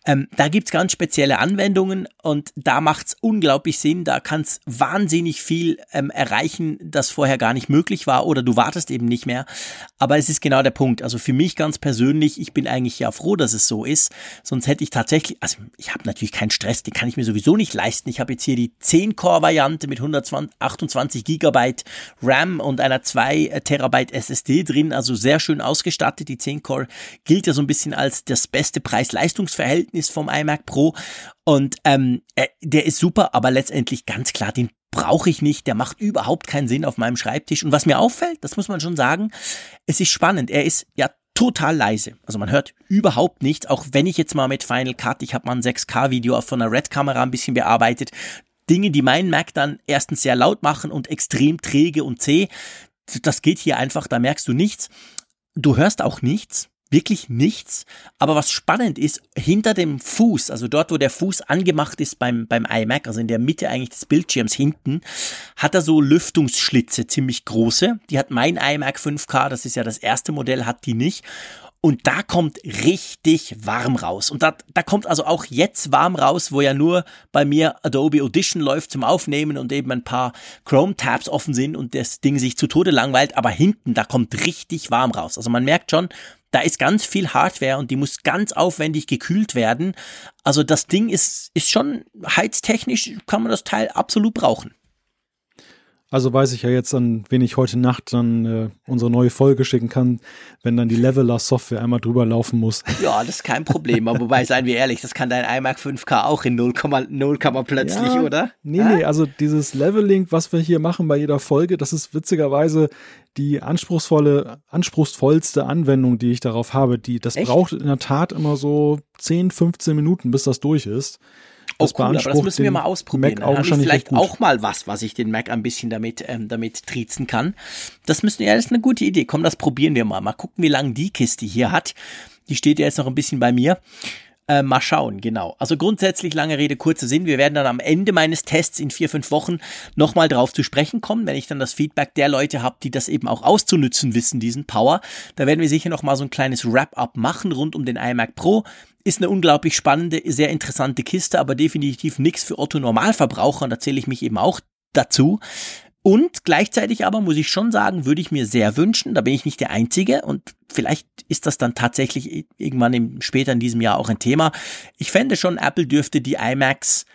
Ähm, da gibt's ganz spezielle Anwendungen und da macht's unglaublich Sinn. Da kann's wahnsinnig viel ähm, erreichen, das vorher gar nicht möglich war oder du wartest eben nicht mehr. Aber es ist genau der Punkt. Also für mich ganz persönlich, ich bin eigentlich ja froh, dass es so ist. Sonst hätte ich tatsächlich, also ich habe natürlich keinen Stress, den kann ich mir sowieso nicht leisten. Ich habe jetzt hier die 10-Core-Variante mit 128 Gigabyte RAM und einer 2 Terabyte SSD drin, also sehr schön ausgestattet. Die 10 Core gilt ja so ein bisschen als das beste Preis-Leistungs-Verhältnis vom iMac Pro und ähm, äh, der ist super, aber letztendlich ganz klar, den brauche ich nicht, der macht überhaupt keinen Sinn auf meinem Schreibtisch. Und was mir auffällt, das muss man schon sagen, es ist spannend. Er ist ja total leise. Also man hört überhaupt nichts, auch wenn ich jetzt mal mit Final Cut, ich habe mal ein 6K-Video von einer Red-Kamera ein bisschen bearbeitet, Dinge, die meinen Mac dann erstens sehr laut machen und extrem träge und zäh. Das geht hier einfach, da merkst du nichts. Du hörst auch nichts, wirklich nichts. Aber was spannend ist, hinter dem Fuß, also dort, wo der Fuß angemacht ist beim, beim iMac, also in der Mitte eigentlich des Bildschirms hinten, hat er so Lüftungsschlitze, ziemlich große. Die hat mein iMac 5K, das ist ja das erste Modell, hat die nicht. Und da kommt richtig warm raus. Und da, da kommt also auch jetzt warm raus, wo ja nur bei mir Adobe Audition läuft zum Aufnehmen und eben ein paar Chrome-Tabs offen sind und das Ding sich zu Tode langweilt. Aber hinten, da kommt richtig warm raus. Also man merkt schon, da ist ganz viel Hardware und die muss ganz aufwendig gekühlt werden. Also das Ding ist, ist schon heiztechnisch, kann man das Teil absolut brauchen. Also weiß ich ja jetzt, an wen ich heute Nacht dann äh, unsere neue Folge schicken kann, wenn dann die Leveler-Software einmal drüber laufen muss. Ja, das ist kein Problem. Aber wobei, seien wir ehrlich, das kann dein iMac 5K auch in 0,0 plötzlich, ja, oder? Nee, ja? nee, also dieses Leveling, was wir hier machen bei jeder Folge, das ist witzigerweise die anspruchsvolle, anspruchsvollste Anwendung, die ich darauf habe. Die, das Echt? braucht in der Tat immer so 10, 15 Minuten, bis das durch ist. Das oh cool, aber das müssen wir mal ausprobieren. Mac Dann habe ich vielleicht auch mal was, was ich den Mac ein bisschen damit, ähm, damit triezen kann. Das müssen ja, das ist eine gute Idee. Komm, das probieren wir mal. Mal gucken, wie lange die Kiste hier hat. Die steht ja jetzt noch ein bisschen bei mir. Äh, mal schauen, genau. Also grundsätzlich lange Rede, kurzer Sinn. Wir werden dann am Ende meines Tests in vier, fünf Wochen nochmal drauf zu sprechen kommen, wenn ich dann das Feedback der Leute habe, die das eben auch auszunützen wissen, diesen Power. Da werden wir sicher nochmal so ein kleines Wrap-up machen rund um den iMac Pro. Ist eine unglaublich spannende, sehr interessante Kiste, aber definitiv nichts für Otto Normalverbraucher und da zähle ich mich eben auch dazu. Und gleichzeitig aber muss ich schon sagen, würde ich mir sehr wünschen, da bin ich nicht der Einzige und vielleicht ist das dann tatsächlich irgendwann im, später in diesem Jahr auch ein Thema. Ich fände schon, Apple dürfte die iMacs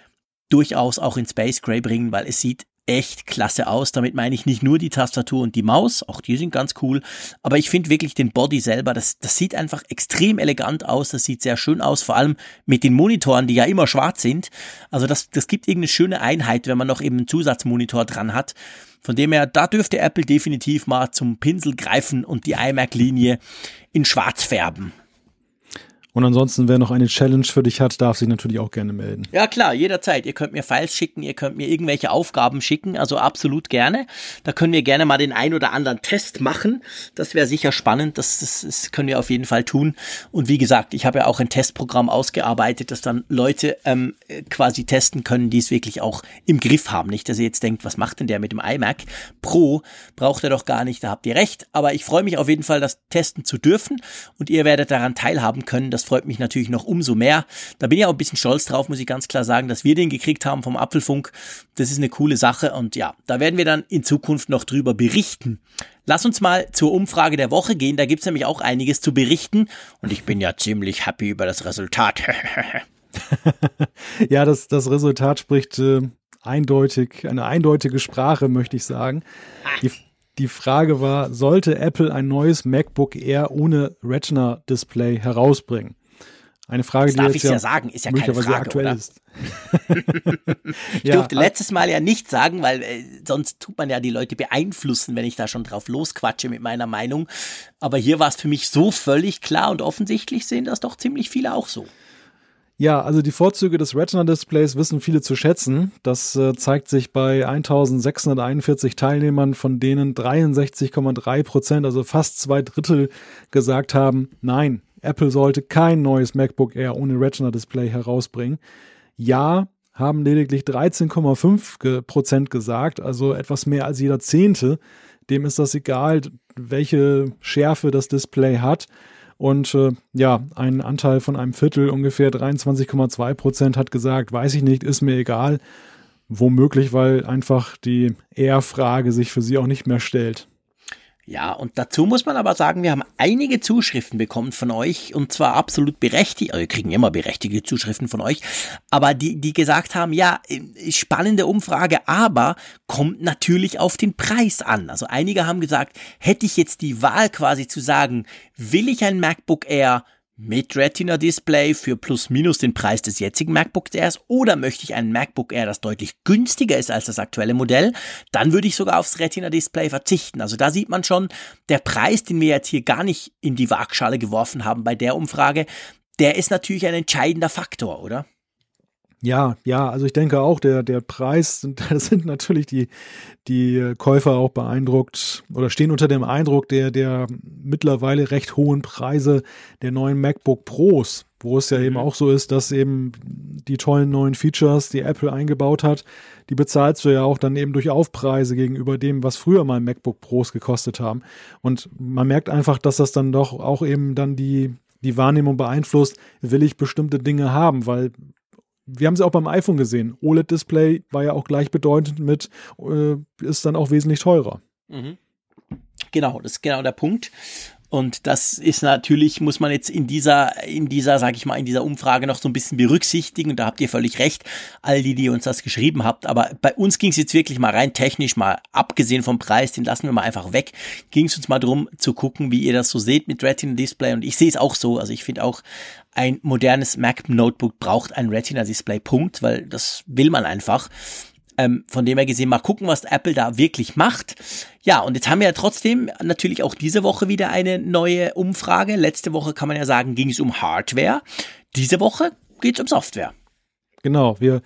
durchaus auch in Space Gray bringen, weil es sieht echt klasse aus. Damit meine ich nicht nur die Tastatur und die Maus, auch die sind ganz cool, aber ich finde wirklich den Body selber, das, das sieht einfach extrem elegant aus, das sieht sehr schön aus, vor allem mit den Monitoren, die ja immer schwarz sind. Also das, das gibt irgendeine schöne Einheit, wenn man noch eben einen Zusatzmonitor dran hat. Von dem her, da dürfte Apple definitiv mal zum Pinsel greifen und die iMac-Linie in schwarz färben. Und ansonsten, wer noch eine Challenge für dich hat, darf sich natürlich auch gerne melden. Ja klar, jederzeit. Ihr könnt mir Files schicken, ihr könnt mir irgendwelche Aufgaben schicken, also absolut gerne. Da können wir gerne mal den ein oder anderen Test machen. Das wäre sicher spannend, das, das, das können wir auf jeden Fall tun. Und wie gesagt, ich habe ja auch ein Testprogramm ausgearbeitet, das dann Leute ähm, quasi testen können, die es wirklich auch im Griff haben. Nicht, dass ihr jetzt denkt, was macht denn der mit dem iMac Pro? Braucht er doch gar nicht, da habt ihr recht. Aber ich freue mich auf jeden Fall, das testen zu dürfen und ihr werdet daran teilhaben können, dass das freut mich natürlich noch umso mehr. Da bin ich auch ein bisschen stolz drauf, muss ich ganz klar sagen, dass wir den gekriegt haben vom Apfelfunk. Das ist eine coole Sache und ja, da werden wir dann in Zukunft noch drüber berichten. Lass uns mal zur Umfrage der Woche gehen. Da gibt's nämlich auch einiges zu berichten und ich bin ja ziemlich happy über das Resultat. ja, das, das Resultat spricht äh, eindeutig, eine eindeutige Sprache, möchte ich sagen. Die, die Frage war, sollte Apple ein neues MacBook Air ohne Retina-Display herausbringen? Eine Frage, das darf die jetzt ich ja, sagen, ist ja keine Frage, aktuell oder? ist. ich ja, durfte letztes Mal ja nicht sagen, weil äh, sonst tut man ja die Leute beeinflussen, wenn ich da schon drauf losquatsche mit meiner Meinung. Aber hier war es für mich so völlig klar und offensichtlich sehen das doch ziemlich viele auch so. Ja, also die Vorzüge des Retina-Displays wissen viele zu schätzen. Das äh, zeigt sich bei 1641 Teilnehmern, von denen 63,3 Prozent, also fast zwei Drittel, gesagt haben, nein, Apple sollte kein neues MacBook Air ohne Retina-Display herausbringen. Ja, haben lediglich 13,5 Prozent gesagt, also etwas mehr als jeder Zehnte. Dem ist das egal, welche Schärfe das Display hat. Und äh, ja, ein Anteil von einem Viertel, ungefähr 23,2 Prozent, hat gesagt, weiß ich nicht, ist mir egal. Womöglich, weil einfach die Ehrfrage sich für sie auch nicht mehr stellt. Ja, und dazu muss man aber sagen, wir haben einige Zuschriften bekommen von euch und zwar absolut berechtigt, also wir kriegen immer berechtigte Zuschriften von euch, aber die, die gesagt haben, ja, äh, spannende Umfrage, aber kommt natürlich auf den Preis an. Also einige haben gesagt, hätte ich jetzt die Wahl quasi zu sagen, will ich ein MacBook Air mit Retina-Display für plus minus den Preis des jetzigen MacBook Airs oder möchte ich einen MacBook Air, das deutlich günstiger ist als das aktuelle Modell, dann würde ich sogar aufs Retina-Display verzichten. Also da sieht man schon, der Preis, den wir jetzt hier gar nicht in die Waagschale geworfen haben bei der Umfrage, der ist natürlich ein entscheidender Faktor, oder? Ja, ja, also ich denke auch, der, der Preis, da sind natürlich die, die Käufer auch beeindruckt oder stehen unter dem Eindruck der, der mittlerweile recht hohen Preise der neuen MacBook Pros, wo es ja eben mhm. auch so ist, dass eben die tollen neuen Features, die Apple eingebaut hat, die bezahlst du ja auch dann eben durch Aufpreise gegenüber dem, was früher mal MacBook Pros gekostet haben. Und man merkt einfach, dass das dann doch auch eben dann die, die Wahrnehmung beeinflusst, will ich bestimmte Dinge haben, weil wir haben sie auch beim iPhone gesehen. OLED-Display war ja auch gleichbedeutend mit, äh, ist dann auch wesentlich teurer. Mhm. Genau, das ist genau der Punkt. Und das ist natürlich, muss man jetzt in dieser, in dieser, sag ich mal, in dieser Umfrage noch so ein bisschen berücksichtigen. Und da habt ihr völlig recht, all die, die uns das geschrieben habt. Aber bei uns ging es jetzt wirklich mal rein technisch, mal abgesehen vom Preis, den lassen wir mal einfach weg. Ging es uns mal drum zu gucken, wie ihr das so seht mit Retina Display. Und ich sehe es auch so. Also ich finde auch, ein modernes Mac Notebook braucht ein Retina Display, Punkt, weil das will man einfach. Ähm, von dem her gesehen, mal gucken, was Apple da wirklich macht. Ja, und jetzt haben wir ja trotzdem natürlich auch diese Woche wieder eine neue Umfrage. Letzte Woche kann man ja sagen, ging es um Hardware. Diese Woche geht es um Software. Genau, wir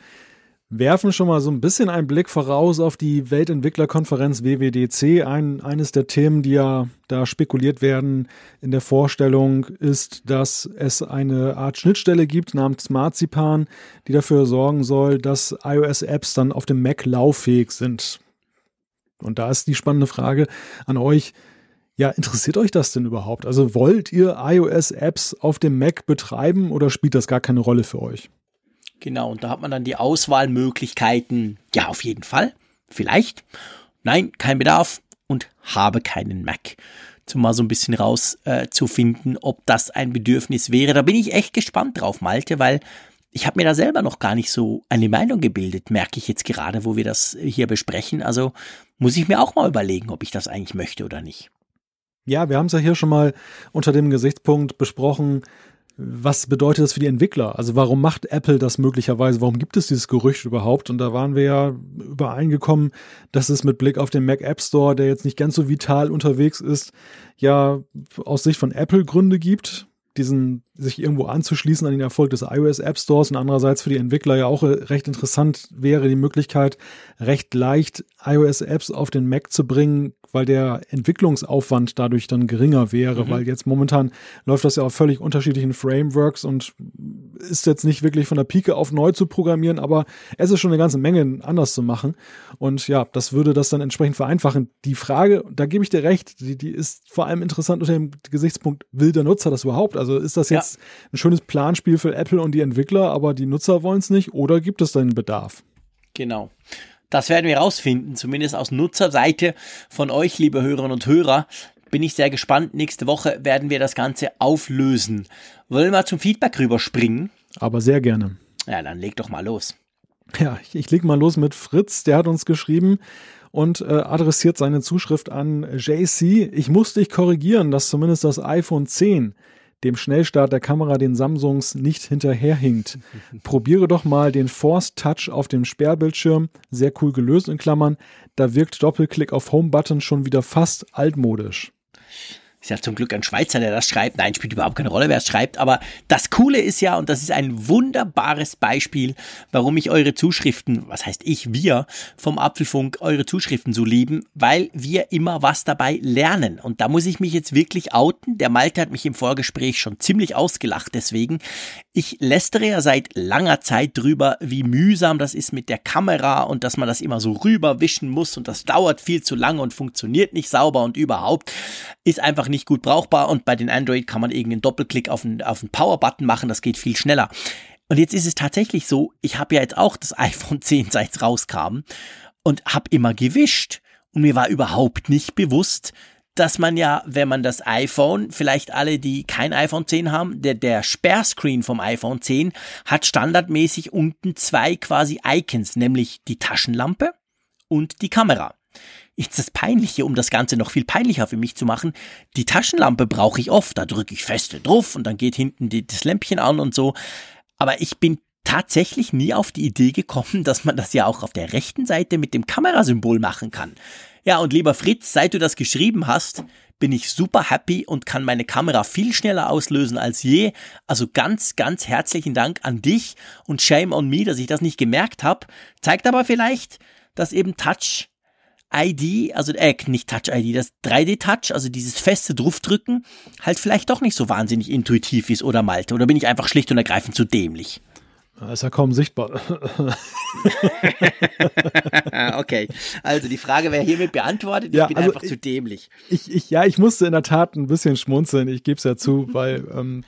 werfen schon mal so ein bisschen einen Blick voraus auf die Weltentwicklerkonferenz WWDC. Ein, eines der Themen, die ja da spekuliert werden in der Vorstellung, ist, dass es eine Art Schnittstelle gibt namens Marzipan, die dafür sorgen soll, dass iOS-Apps dann auf dem Mac lauffähig sind. Und da ist die spannende Frage an euch. Ja, interessiert euch das denn überhaupt? Also wollt ihr iOS-Apps auf dem Mac betreiben oder spielt das gar keine Rolle für euch? Genau, und da hat man dann die Auswahlmöglichkeiten. Ja, auf jeden Fall. Vielleicht. Nein, kein Bedarf und habe keinen Mac. Zum mal so ein bisschen rauszufinden, äh, ob das ein Bedürfnis wäre. Da bin ich echt gespannt drauf, Malte, weil ich habe mir da selber noch gar nicht so eine Meinung gebildet, merke ich jetzt gerade, wo wir das hier besprechen. Also muss ich mir auch mal überlegen, ob ich das eigentlich möchte oder nicht. Ja, wir haben es ja hier schon mal unter dem Gesichtspunkt besprochen, was bedeutet das für die Entwickler? Also warum macht Apple das möglicherweise? Warum gibt es dieses Gerücht überhaupt? Und da waren wir ja übereingekommen, dass es mit Blick auf den Mac App Store, der jetzt nicht ganz so vital unterwegs ist, ja aus Sicht von Apple Gründe gibt, diesen sich irgendwo anzuschließen an den Erfolg des iOS App Stores und andererseits für die Entwickler ja auch recht interessant wäre die Möglichkeit, recht leicht iOS Apps auf den Mac zu bringen, weil der Entwicklungsaufwand dadurch dann geringer wäre, mhm. weil jetzt momentan läuft das ja auf völlig unterschiedlichen Frameworks und ist jetzt nicht wirklich von der Pike auf neu zu programmieren, aber es ist schon eine ganze Menge anders zu machen und ja, das würde das dann entsprechend vereinfachen. Die Frage, da gebe ich dir recht, die, die ist vor allem interessant unter dem Gesichtspunkt, will der Nutzer das überhaupt? Also ist das jetzt ja. Ein schönes Planspiel für Apple und die Entwickler, aber die Nutzer wollen es nicht oder gibt es da einen Bedarf? Genau. Das werden wir rausfinden, zumindest aus Nutzerseite von euch, liebe Hörerinnen und Hörer. Bin ich sehr gespannt. Nächste Woche werden wir das Ganze auflösen. Wollen wir zum Feedback rüberspringen? Aber sehr gerne. Ja, dann leg doch mal los. Ja, ich, ich leg mal los mit Fritz. Der hat uns geschrieben und äh, adressiert seine Zuschrift an JC. Ich muss dich korrigieren, dass zumindest das iPhone 10 dem Schnellstart der Kamera den Samsungs nicht hinterherhinkt. Probiere doch mal den Force Touch auf dem Sperrbildschirm, sehr cool gelöst in Klammern. Da wirkt Doppelklick auf Home Button schon wieder fast altmodisch. Ist ja zum Glück ein Schweizer, der das schreibt. Nein, spielt überhaupt keine Rolle, wer es schreibt. Aber das Coole ist ja, und das ist ein wunderbares Beispiel, warum ich eure Zuschriften, was heißt ich, wir vom Apfelfunk, eure Zuschriften so lieben, weil wir immer was dabei lernen. Und da muss ich mich jetzt wirklich outen. Der Malte hat mich im Vorgespräch schon ziemlich ausgelacht deswegen. Ich lästere ja seit langer Zeit drüber, wie mühsam das ist mit der Kamera und dass man das immer so rüberwischen muss und das dauert viel zu lange und funktioniert nicht sauber und überhaupt ist einfach nicht gut brauchbar und bei den Android kann man irgendeinen Doppelklick auf den, auf den Power-Button machen, das geht viel schneller. Und jetzt ist es tatsächlich so, ich habe ja jetzt auch das iPhone 10 seit es rauskam und habe immer gewischt und mir war überhaupt nicht bewusst, dass man ja, wenn man das iPhone, vielleicht alle, die kein iPhone 10 haben, der, der Sperrscreen vom iPhone 10 hat standardmäßig unten zwei quasi Icons, nämlich die Taschenlampe und die Kamera. Jetzt das Peinliche, um das Ganze noch viel peinlicher für mich zu machen, die Taschenlampe brauche ich oft, da drücke ich feste drauf und dann geht hinten die, das Lämpchen an und so. Aber ich bin tatsächlich nie auf die Idee gekommen, dass man das ja auch auf der rechten Seite mit dem Kamerasymbol machen kann. Ja, und lieber Fritz, seit du das geschrieben hast, bin ich super happy und kann meine Kamera viel schneller auslösen als je. Also ganz, ganz herzlichen Dank an dich und shame on me, dass ich das nicht gemerkt habe. Zeigt aber vielleicht, dass eben Touch ID, also äh, nicht Touch ID, das 3D Touch, also dieses feste Draufdrücken, halt vielleicht doch nicht so wahnsinnig intuitiv ist oder Malte. Oder bin ich einfach schlicht und ergreifend zu dämlich? Ist ja kaum sichtbar. okay, also die Frage wäre hiermit beantwortet. Ich ja, bin also einfach ich, zu dämlich. Ich, ich, ja, ich musste in der Tat ein bisschen schmunzeln. Ich gebe es ja zu, weil ähm,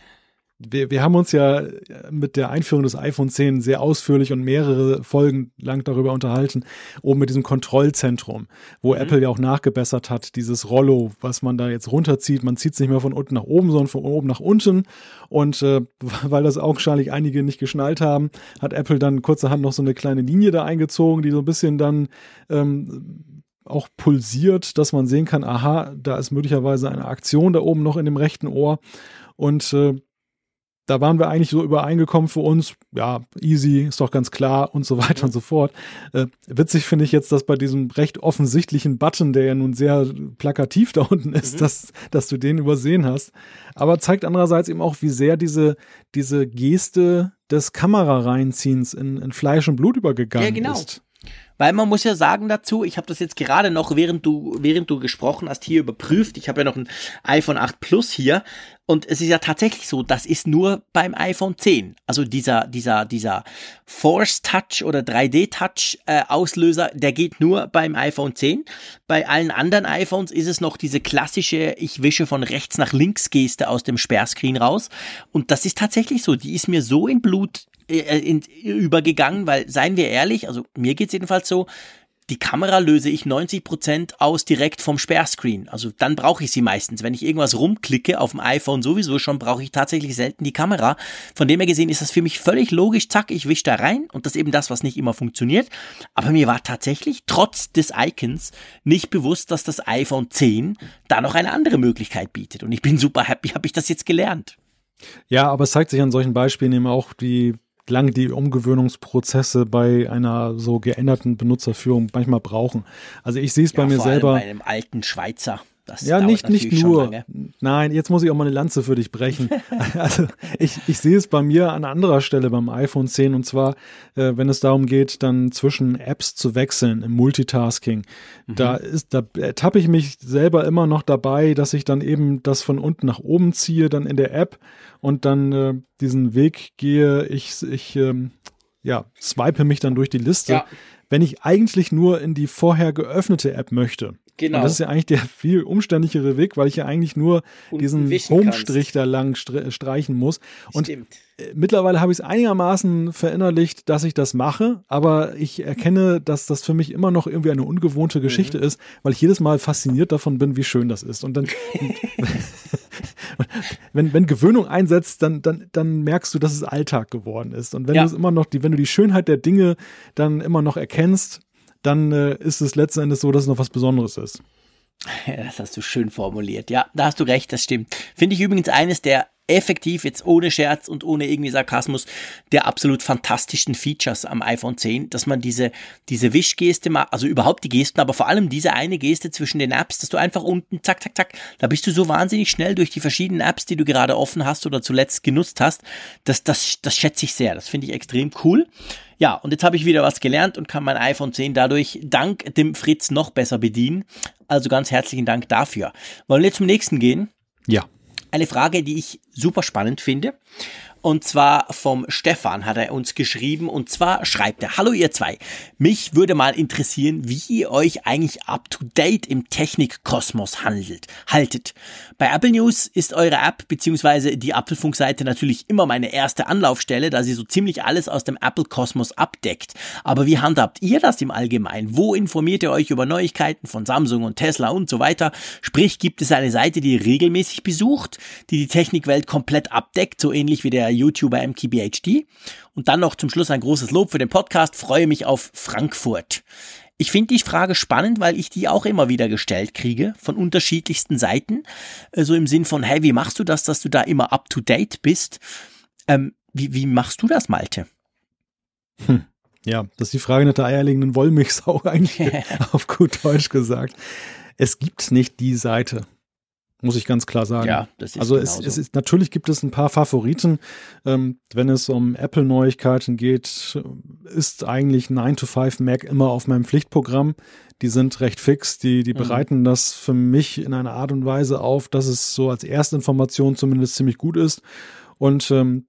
wir, wir haben uns ja mit der Einführung des iPhone 10 sehr ausführlich und mehrere Folgen lang darüber unterhalten, oben mit diesem Kontrollzentrum, wo mhm. Apple ja auch nachgebessert hat, dieses Rollo, was man da jetzt runterzieht. Man zieht es nicht mehr von unten nach oben, sondern von oben nach unten. Und äh, weil das augenscheinlich einige nicht geschnallt haben, hat Apple dann kurzerhand noch so eine kleine Linie da eingezogen, die so ein bisschen dann ähm, auch pulsiert, dass man sehen kann, aha, da ist möglicherweise eine Aktion da oben noch in dem rechten Ohr. Und äh, da waren wir eigentlich so übereingekommen für uns, ja, easy, ist doch ganz klar und so weiter und so fort. Äh, witzig finde ich jetzt, dass bei diesem recht offensichtlichen Button, der ja nun sehr plakativ da unten ist, mhm. dass, dass du den übersehen hast. Aber zeigt andererseits eben auch, wie sehr diese, diese Geste des Kamerareinziehens in, in Fleisch und Blut übergegangen ja, genau. ist. Weil man muss ja sagen dazu, ich habe das jetzt gerade noch, während du, während du gesprochen hast, hier überprüft. Ich habe ja noch ein iPhone 8 Plus hier. Und es ist ja tatsächlich so, das ist nur beim iPhone 10. Also dieser, dieser, dieser Force Touch oder 3D Touch äh, Auslöser, der geht nur beim iPhone 10. Bei allen anderen iPhones ist es noch diese klassische, ich wische von rechts nach links Geste aus dem Sperrscreen raus. Und das ist tatsächlich so. Die ist mir so in Blut äh, in, übergegangen, weil, seien wir ehrlich, also mir geht's jedenfalls so, die Kamera löse ich 90% aus direkt vom Sperrscreen. Also dann brauche ich sie meistens. Wenn ich irgendwas rumklicke auf dem iPhone sowieso schon, brauche ich tatsächlich selten die Kamera. Von dem her gesehen ist das für mich völlig logisch. Zack, ich wisch da rein und das eben das, was nicht immer funktioniert. Aber mir war tatsächlich trotz des Icons nicht bewusst, dass das iPhone 10 da noch eine andere Möglichkeit bietet. Und ich bin super happy, habe ich das jetzt gelernt. Ja, aber es zeigt sich an solchen Beispielen eben auch, die lang die Umgewöhnungsprozesse bei einer so geänderten Benutzerführung manchmal brauchen. Also ich sehe es ja, bei mir selber. Bei einem alten Schweizer. Das ja, nicht, nicht nur. Nein, jetzt muss ich auch mal eine Lanze für dich brechen. also ich, ich sehe es bei mir an anderer Stelle beim iPhone 10 und zwar, äh, wenn es darum geht, dann zwischen Apps zu wechseln im Multitasking. Mhm. Da ist, da tappe ich mich selber immer noch dabei, dass ich dann eben das von unten nach oben ziehe, dann in der App und dann äh, diesen Weg gehe. Ich, ich ähm, ja, swipe mich dann durch die Liste. Ja. Wenn ich eigentlich nur in die vorher geöffnete App möchte. Genau. Und das ist ja eigentlich der viel umständlichere Weg, weil ich ja eigentlich nur Und diesen Home-Strich da lang streichen muss. Und Stimmt. Äh, mittlerweile habe ich es einigermaßen verinnerlicht, dass ich das mache, aber ich erkenne, dass das für mich immer noch irgendwie eine ungewohnte Geschichte mhm. ist, weil ich jedes Mal fasziniert davon bin, wie schön das ist. Und dann, wenn, wenn Gewöhnung einsetzt, dann, dann, dann merkst du, dass es Alltag geworden ist. Und wenn ja. du es immer noch, die, wenn du die Schönheit der Dinge dann immer noch erkennst, dann äh, ist es letzten Endes so, dass es noch was Besonderes ist. Das hast du schön formuliert. Ja, da hast du recht, das stimmt. Finde ich übrigens eines der effektiv, jetzt ohne Scherz und ohne irgendwie Sarkasmus, der absolut fantastischen Features am iPhone 10, dass man diese, diese Wischgeste macht, also überhaupt die Gesten, aber vor allem diese eine Geste zwischen den Apps, dass du einfach unten, zack, zack, zack, da bist du so wahnsinnig schnell durch die verschiedenen Apps, die du gerade offen hast oder zuletzt genutzt hast. Das, das, das schätze ich sehr. Das finde ich extrem cool. Ja, und jetzt habe ich wieder was gelernt und kann mein iPhone 10 dadurch dank dem Fritz noch besser bedienen. Also ganz herzlichen Dank dafür. Wollen wir zum nächsten gehen? Ja. Eine Frage, die ich super spannend finde. Und zwar vom Stefan hat er uns geschrieben. Und zwar schreibt er, Hallo ihr zwei, mich würde mal interessieren, wie ihr euch eigentlich up-to-date im Technikkosmos handelt, haltet. Bei Apple News ist eure App bzw. die Apfelfunkseite natürlich immer meine erste Anlaufstelle, da sie so ziemlich alles aus dem Apple-Kosmos abdeckt. Aber wie handhabt ihr das im Allgemeinen? Wo informiert ihr euch über Neuigkeiten von Samsung und Tesla und so weiter? Sprich, gibt es eine Seite, die ihr regelmäßig besucht, die die Technikwelt komplett abdeckt, so ähnlich wie der YouTuber MKBHD. Und dann noch zum Schluss ein großes Lob für den Podcast. Freue mich auf Frankfurt. Ich finde die Frage spannend, weil ich die auch immer wieder gestellt kriege von unterschiedlichsten Seiten. So also im Sinn von, hey, wie machst du das, dass du da immer up to date bist? Ähm, wie, wie machst du das, Malte? Hm. Ja, das ist die Frage nach der eierlegenden Wollmilchsau eigentlich auf gut Deutsch gesagt. Es gibt nicht die Seite muss ich ganz klar sagen. Ja, das ist Also es, es ist, natürlich gibt es ein paar Favoriten. Ähm, wenn es um Apple-Neuigkeiten geht, ist eigentlich 9 to 5 Mac immer auf meinem Pflichtprogramm. Die sind recht fix, die, die mhm. bereiten das für mich in einer Art und Weise auf, dass es so als Erstinformation zumindest ziemlich gut ist. Und ähm,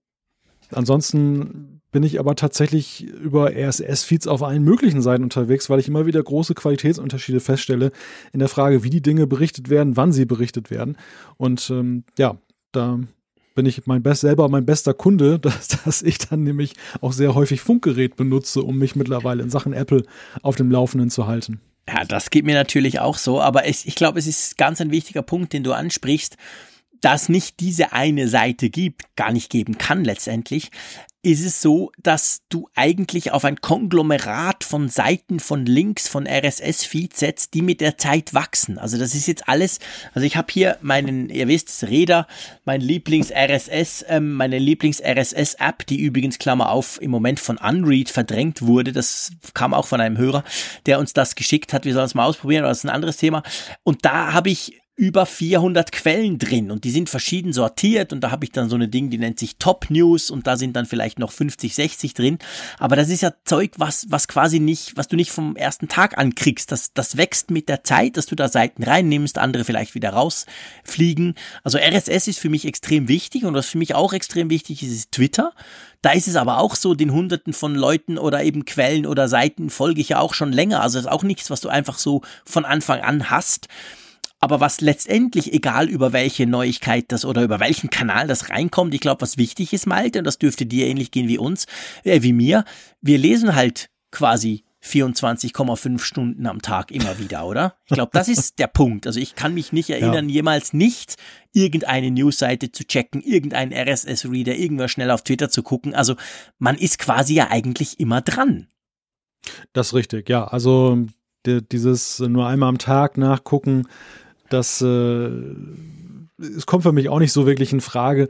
ansonsten bin ich aber tatsächlich über RSS-Feeds auf allen möglichen Seiten unterwegs, weil ich immer wieder große Qualitätsunterschiede feststelle in der Frage, wie die Dinge berichtet werden, wann sie berichtet werden. Und ähm, ja, da bin ich mein best, selber mein bester Kunde, dass, dass ich dann nämlich auch sehr häufig Funkgerät benutze, um mich mittlerweile in Sachen Apple auf dem Laufenden zu halten. Ja, das geht mir natürlich auch so, aber ich, ich glaube, es ist ganz ein wichtiger Punkt, den du ansprichst dass nicht diese eine Seite gibt, gar nicht geben kann letztendlich, ist es so, dass du eigentlich auf ein Konglomerat von Seiten, von Links, von RSS-Feeds setzt, die mit der Zeit wachsen. Also das ist jetzt alles, also ich habe hier meinen, ihr wisst, Räder, mein Lieblings-RSS, ähm, meine Lieblings-RSS-App, die übrigens, Klammer auf, im Moment von Unread verdrängt wurde. Das kam auch von einem Hörer, der uns das geschickt hat. Wir sollen es mal ausprobieren, aber das ist ein anderes Thema. Und da habe ich über 400 Quellen drin und die sind verschieden sortiert und da habe ich dann so eine Ding, die nennt sich Top News und da sind dann vielleicht noch 50, 60 drin. Aber das ist ja Zeug, was, was quasi nicht, was du nicht vom ersten Tag ankriegst. Das, das wächst mit der Zeit, dass du da Seiten reinnimmst, andere vielleicht wieder rausfliegen. Also RSS ist für mich extrem wichtig und was für mich auch extrem wichtig ist, ist Twitter. Da ist es aber auch so, den Hunderten von Leuten oder eben Quellen oder Seiten folge ich ja auch schon länger. Also das ist auch nichts, was du einfach so von Anfang an hast. Aber was letztendlich, egal über welche Neuigkeit das oder über welchen Kanal das reinkommt, ich glaube, was wichtig ist, Malte, und das dürfte dir ähnlich gehen wie uns, äh, wie mir, wir lesen halt quasi 24,5 Stunden am Tag immer wieder, oder? Ich glaube, das ist der Punkt. Also ich kann mich nicht erinnern, ja. jemals nicht irgendeine Newsseite zu checken, irgendeinen RSS-Reader, irgendwas schnell auf Twitter zu gucken. Also man ist quasi ja eigentlich immer dran. Das ist richtig, ja. Also dieses nur einmal am Tag nachgucken, das äh, es kommt für mich auch nicht so wirklich in Frage.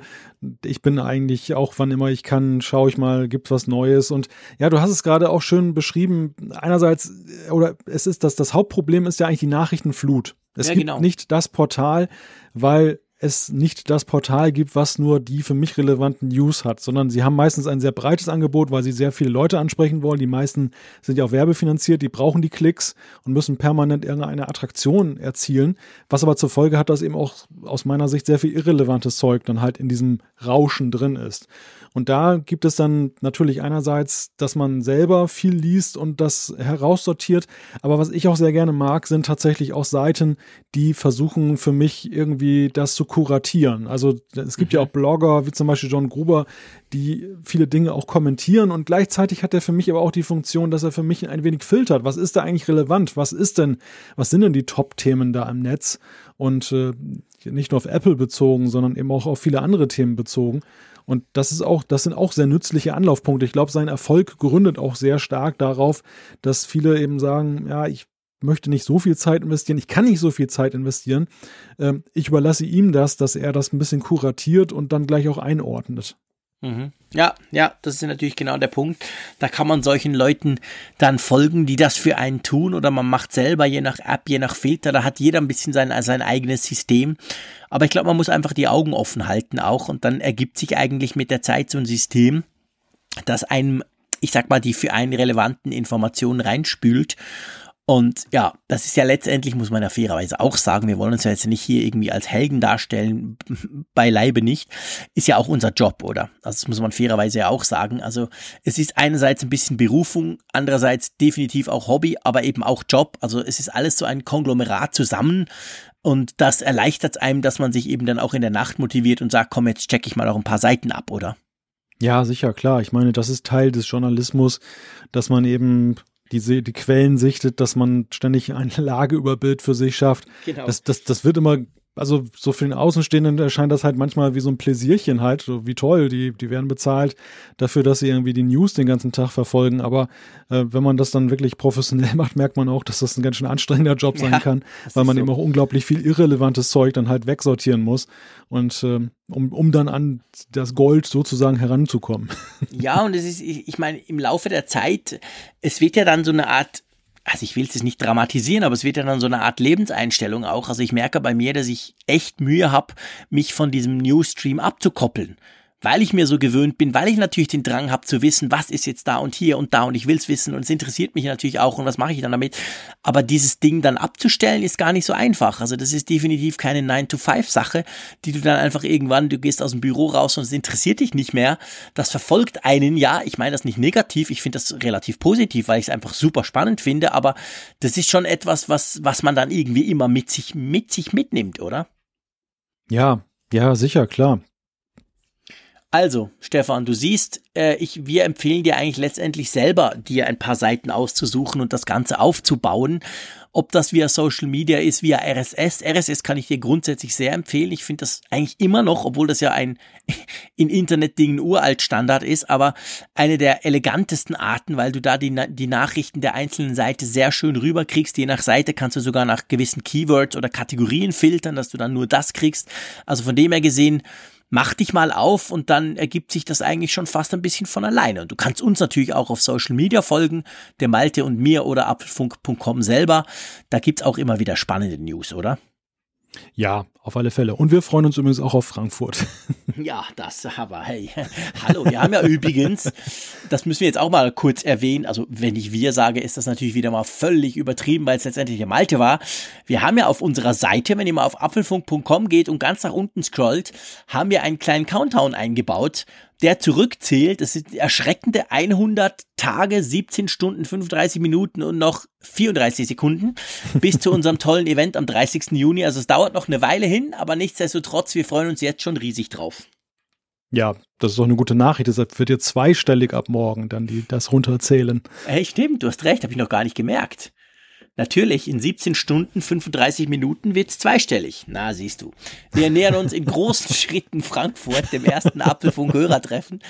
Ich bin eigentlich auch, wann immer ich kann, schaue ich mal, gibt was Neues. Und ja, du hast es gerade auch schön beschrieben. Einerseits, oder es ist das, das Hauptproblem ist ja eigentlich die Nachrichtenflut. Es ja, gibt genau. nicht das Portal, weil es nicht das Portal gibt, was nur die für mich relevanten News hat, sondern sie haben meistens ein sehr breites Angebot, weil sie sehr viele Leute ansprechen wollen. Die meisten sind ja auch werbefinanziert, die brauchen die Klicks und müssen permanent irgendeine Attraktion erzielen, was aber zur Folge hat, dass eben auch aus meiner Sicht sehr viel irrelevantes Zeug dann halt in diesem Rauschen drin ist. Und da gibt es dann natürlich einerseits, dass man selber viel liest und das heraussortiert. Aber was ich auch sehr gerne mag, sind tatsächlich auch Seiten, die versuchen für mich irgendwie das zu kuratieren. Also es gibt mhm. ja auch Blogger, wie zum Beispiel John Gruber, die viele Dinge auch kommentieren und gleichzeitig hat er für mich aber auch die Funktion, dass er für mich ein wenig filtert. Was ist da eigentlich relevant? Was ist denn, was sind denn die Top-Themen da im Netz? Und äh, nicht nur auf Apple bezogen, sondern eben auch auf viele andere Themen bezogen. Und das ist auch, das sind auch sehr nützliche Anlaufpunkte. Ich glaube, sein Erfolg gründet auch sehr stark darauf, dass viele eben sagen, ja, ich möchte nicht so viel Zeit investieren, ich kann nicht so viel Zeit investieren. Ähm, ich überlasse ihm das, dass er das ein bisschen kuratiert und dann gleich auch einordnet. Mhm. Ja, ja, das ist natürlich genau der Punkt. Da kann man solchen Leuten dann folgen, die das für einen tun oder man macht selber je nach App, je nach Filter, da hat jeder ein bisschen sein, sein eigenes System. Aber ich glaube, man muss einfach die Augen offen halten auch und dann ergibt sich eigentlich mit der Zeit so ein System, das einem, ich sag mal, die für einen relevanten Informationen reinspült und ja, das ist ja letztendlich, muss man ja fairerweise auch sagen, wir wollen uns ja jetzt nicht hier irgendwie als Helden darstellen, beileibe nicht, ist ja auch unser Job, oder? Also das muss man fairerweise ja auch sagen. Also es ist einerseits ein bisschen Berufung, andererseits definitiv auch Hobby, aber eben auch Job. Also es ist alles so ein Konglomerat zusammen. Und das erleichtert einem, dass man sich eben dann auch in der Nacht motiviert und sagt, komm, jetzt check ich mal auch ein paar Seiten ab, oder? Ja, sicher, klar. Ich meine, das ist Teil des Journalismus, dass man eben die, die Quellen sichtet, dass man ständig ein Lageüberbild für sich schafft. Genau. Das, das, das wird immer also so für den Außenstehenden erscheint das halt manchmal wie so ein Pläsierchen halt, so wie toll, die, die werden bezahlt dafür, dass sie irgendwie die News den ganzen Tag verfolgen. Aber äh, wenn man das dann wirklich professionell macht, merkt man auch, dass das ein ganz schön anstrengender Job sein ja, kann, weil man so. eben auch unglaublich viel irrelevantes Zeug dann halt wegsortieren muss und äh, um, um dann an das Gold sozusagen heranzukommen. Ja, und es ist, ich, ich meine, im Laufe der Zeit, es wird ja dann so eine Art also ich will es nicht dramatisieren, aber es wird ja dann so eine Art Lebenseinstellung auch. Also ich merke bei mir, dass ich echt Mühe habe, mich von diesem Newsstream abzukoppeln weil ich mir so gewöhnt bin, weil ich natürlich den Drang habe zu wissen, was ist jetzt da und hier und da und ich will's wissen und es interessiert mich natürlich auch und was mache ich dann damit. Aber dieses Ding dann abzustellen ist gar nicht so einfach. Also das ist definitiv keine 9-to-5-Sache, die du dann einfach irgendwann, du gehst aus dem Büro raus und es interessiert dich nicht mehr. Das verfolgt einen, ja, ich meine das nicht negativ, ich finde das relativ positiv, weil ich es einfach super spannend finde, aber das ist schon etwas, was, was man dann irgendwie immer mit sich, mit sich mitnimmt, oder? Ja, ja, sicher, klar Also, Stefan, du siehst, äh, ich, wir empfehlen dir eigentlich letztendlich selber, dir ein paar Seiten auszusuchen und das Ganze aufzubauen. Ob das via Social Media ist, via RSS. RSS kann ich dir grundsätzlich sehr empfehlen. Ich finde das eigentlich immer noch, obwohl das ja ein in Internet-Dingen uralt Standard ist, aber eine der elegantesten Arten, weil du da die, die Nachrichten der einzelnen Seite sehr schön rüberkriegst. Je nach Seite kannst du sogar nach gewissen Keywords oder Kategorien filtern, dass du dann nur das kriegst. Also von dem her gesehen, mach dich mal auf und dann ergibt sich das eigentlich schon fast ein bisschen von alleine. Und du kannst uns natürlich auch auf Social Media folgen, der Malte und mir oder apfelfunk.com selber. Da gibt's auch immer wieder spannende News, oder? Ja, auf alle Fälle. Und wir freuen uns übrigens auch auf Frankfurt. Ja, das aber, hey, hallo, wir haben ja übrigens, das müssen wir jetzt auch mal kurz erwähnen, also wenn ich wir sage, ist das natürlich wieder mal völlig übertrieben, weil es letztendlich der Malte war. Wir haben ja auf unserer Seite, wenn ihr mal auf apfelfunk.com geht und ganz nach unten scrollt, haben wir einen kleinen Countdown eingebaut, der zurückzählt. Das sind erschreckende 100 Tage, 17 Stunden, 35 Minuten und noch 34 Sekunden bis zu unserem tollen Event am 30. Juni. Also es dauert noch eine Weile hin, aber nichtsdestotrotz, wir freuen uns jetzt schon riesig drauf. Ja, das ist doch eine gute Nachricht. Deshalb wird ihr zweistellig ab morgen dann die, das runterzählen. Hey, stimmt, du hast recht, habe ich noch gar nicht gemerkt. Natürlich, in 17 Stunden, 35 Minuten wird's zweistellig. Na, siehst du. Wir nähern uns in großen Schritten Frankfurt, dem ersten Apfelfunk-Hörertreffen.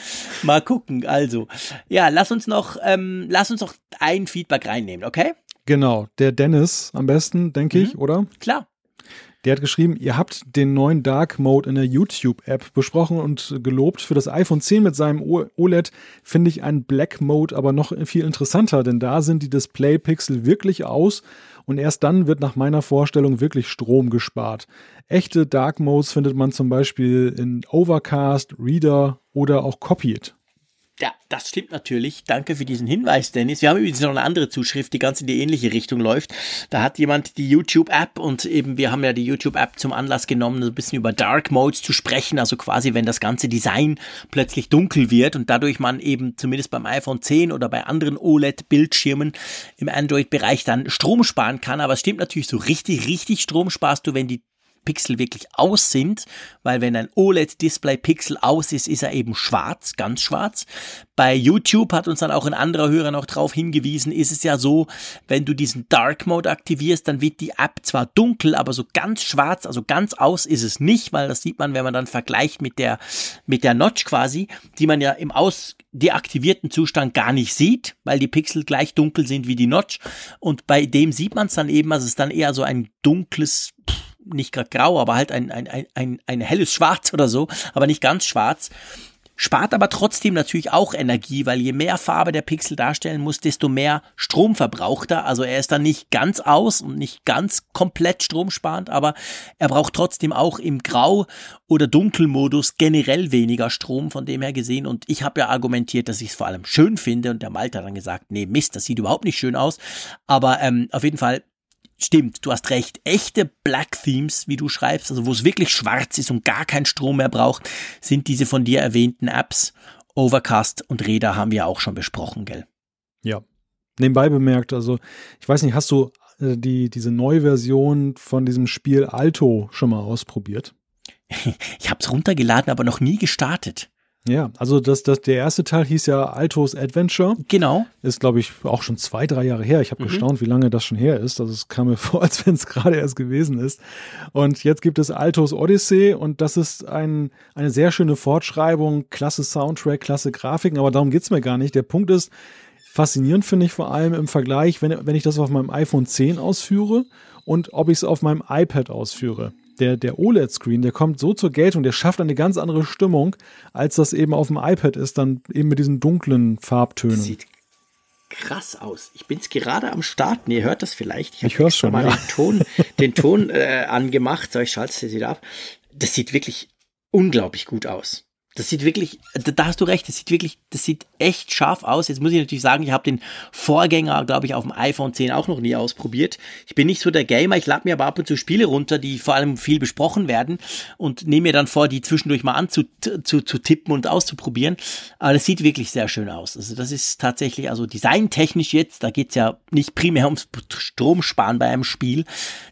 Mal gucken. Also, ja, lass uns noch, ähm, lass uns noch ein Feedback reinnehmen, okay? Genau, der Dennis am besten, denke mhm. ich, oder? Klar. Der hat geschrieben, ihr habt den neuen Dark Mode in der YouTube-App besprochen und gelobt. Für das iPhone 10 mit seinem OLED finde ich einen Black Mode aber noch viel interessanter, denn da sind die Display-Pixel wirklich aus und erst dann wird nach meiner Vorstellung wirklich Strom gespart. Echte Dark Modes findet man zum Beispiel in Overcast, Reader oder auch Copied. Ja, das stimmt natürlich. Danke für diesen Hinweis, Dennis. Wir haben übrigens noch eine andere Zuschrift, die ganz in die ähnliche Richtung läuft. Da hat jemand die YouTube-App und eben wir haben ja die YouTube-App zum Anlass genommen, ein bisschen über Dark Modes zu sprechen. Also quasi, wenn das ganze Design plötzlich dunkel wird und dadurch man eben zumindest beim iPhone 10 oder bei anderen OLED-Bildschirmen im Android-Bereich dann Strom sparen kann. Aber es stimmt natürlich, so richtig, richtig Strom sparst du, wenn die Pixel wirklich aus sind, weil wenn ein OLED-Display Pixel aus ist, ist er eben schwarz, ganz schwarz. Bei YouTube hat uns dann auch ein anderer Hörer noch darauf hingewiesen, ist es ja so, wenn du diesen Dark Mode aktivierst, dann wird die App zwar dunkel, aber so ganz schwarz, also ganz aus ist es nicht, weil das sieht man, wenn man dann vergleicht mit der, mit der Notch quasi, die man ja im aus deaktivierten Zustand gar nicht sieht, weil die Pixel gleich dunkel sind wie die Notch. Und bei dem sieht man es dann eben, also es ist dann eher so ein dunkles, pff, nicht gerade grau, aber halt ein, ein, ein, ein, ein helles Schwarz oder so, aber nicht ganz schwarz. Spart aber trotzdem natürlich auch Energie, weil je mehr Farbe der Pixel darstellen muss, desto mehr Strom verbraucht er. Also er ist dann nicht ganz aus und nicht ganz komplett stromsparend, aber er braucht trotzdem auch im Grau- oder Dunkelmodus generell weniger Strom von dem her gesehen. Und ich habe ja argumentiert, dass ich es vor allem schön finde und der Malte hat dann gesagt, nee, Mist, das sieht überhaupt nicht schön aus. Aber ähm, auf jeden Fall Stimmt, du hast recht. Echte Black Themes, wie du schreibst, also wo es wirklich schwarz ist und gar keinen Strom mehr braucht, sind diese von dir erwähnten Apps. Overcast und Reda haben wir auch schon besprochen, gell? Ja. Nebenbei bemerkt, also ich weiß nicht, hast du äh, die, diese neue Version von diesem Spiel Alto schon mal ausprobiert? ich habe es runtergeladen, aber noch nie gestartet. Ja, also das, das, der erste Teil hieß ja Altos Adventure. Genau. Ist, glaube ich, auch schon zwei, drei Jahre her. Ich habe mhm. gestaunt, wie lange das schon her ist. Also es kam mir vor, als wenn es gerade erst gewesen ist. Und jetzt gibt es Altos Odyssey und das ist ein, eine sehr schöne Fortschreibung, klasse Soundtrack, klasse Grafiken, aber darum geht's mir gar nicht. Der Punkt ist, faszinierend finde ich vor allem im Vergleich, wenn, wenn ich das auf meinem iPhone 10 ausführe und ob ich es auf meinem iPad ausführe der, der OLED-Screen, der kommt so zur Geltung, der schafft eine ganz andere Stimmung, als das eben auf dem iPad ist, dann eben mit diesen dunklen Farbtönen. Sieht krass aus. Ich bin es gerade am Starten, ihr hört das vielleicht. Ich, ich höre schon mal ja. den Ton, den Ton äh, angemacht, so ich schalte es wieder ab. Das sieht wirklich unglaublich gut aus. Das sieht wirklich, da hast du recht, das sieht wirklich, das sieht echt scharf aus. Jetzt muss ich natürlich sagen, ich habe den Vorgänger, glaube ich, auf dem iPhone 10 auch noch nie ausprobiert. Ich bin nicht so der Gamer, ich lade mir aber ab und zu Spiele runter, die vor allem viel besprochen werden und nehme mir dann vor, die zwischendurch mal anzutippen zu, zu tippen und auszuprobieren. Aber das sieht wirklich sehr schön aus. Also das ist tatsächlich, also designtechnisch jetzt, da geht's ja nicht primär ums Stromsparen bei einem Spiel.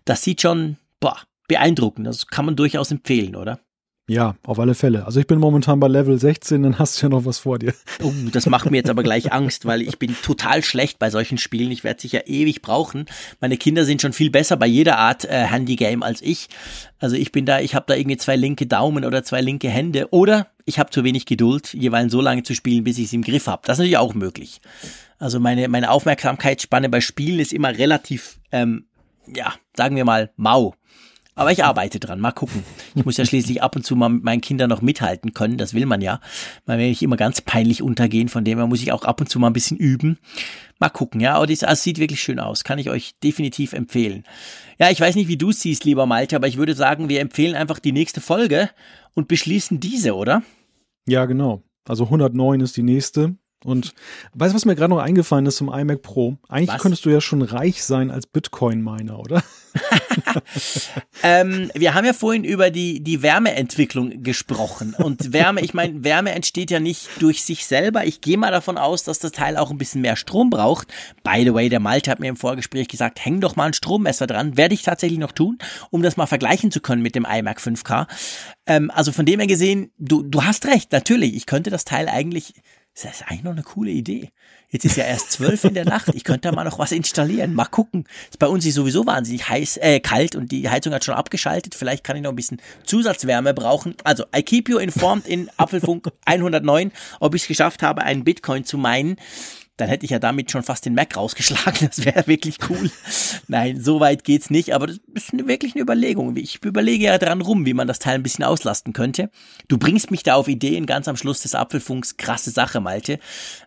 Das sieht schon, boah, beeindruckend. Das kann man durchaus empfehlen, oder? Ja, auf alle Fälle. Also ich bin momentan bei Level 16, dann hast du ja noch was vor dir. Oh, das macht mir jetzt aber gleich Angst, weil ich bin total schlecht bei solchen Spielen. Ich werde sicher ewig brauchen. Meine Kinder sind schon viel besser bei jeder Art äh, Handygame als ich. Also ich bin da, ich habe da irgendwie zwei linke Daumen oder zwei linke Hände oder ich habe zu wenig Geduld, jeweils so lange zu spielen, bis ich es im Griff habe. Das ist natürlich auch möglich. Also meine, meine Aufmerksamkeitsspanne bei Spielen ist immer relativ, ähm, ja, sagen wir mal, mau. Aber ich arbeite dran. Mal gucken. Ich muss ja schließlich ab und zu mal mit meinen Kindern noch mithalten können. Das will man ja. Man will nicht immer ganz peinlich untergehen. Von dem her muss ich auch ab und zu mal ein bisschen üben. Mal gucken, ja. Aber das, sieht wirklich schön aus. Kann ich euch definitiv empfehlen. Ja, ich weiß nicht, wie du siehst, lieber Malte, aber ich würde sagen, wir empfehlen einfach die nächste Folge und beschließen diese, oder? Ja, genau. Also 109 ist die nächste. Und weißt du, was mir gerade noch eingefallen ist zum iMac Pro? Eigentlich was? könntest du ja schon reich sein als Bitcoin-Miner, oder? ähm, wir haben ja vorhin über die, die Wärmeentwicklung gesprochen. Und Wärme, ich meine, Wärme entsteht ja nicht durch sich selber. Ich gehe mal davon aus, dass das Teil auch ein bisschen mehr Strom braucht. By the way, der Malte hat mir im Vorgespräch gesagt, häng doch mal ein Strommesser dran. Werde ich tatsächlich noch tun, um das mal vergleichen zu können mit dem iMac 5K. Ähm, also von dem her gesehen, du, du hast recht, natürlich. Ich könnte das Teil eigentlich das ist eigentlich noch eine coole Idee. Jetzt ist ja erst zwölf in der Nacht. Ich könnte da mal noch was installieren. Mal gucken. Bei uns ist sowieso wahnsinnig heiß, äh, kalt und die Heizung hat schon abgeschaltet. Vielleicht kann ich noch ein bisschen Zusatzwärme brauchen. Also, I keep you informed in Apfelfunk 109, ob ich es geschafft habe, einen Bitcoin zu meinen dann hätte ich ja damit schon fast den Mac rausgeschlagen. Das wäre wirklich cool. Nein, so weit geht's nicht, aber das ist eine, wirklich eine Überlegung. Ich überlege ja dran rum, wie man das Teil ein bisschen auslasten könnte. Du bringst mich da auf Ideen ganz am Schluss des Apfelfunks. Krasse Sache, Malte.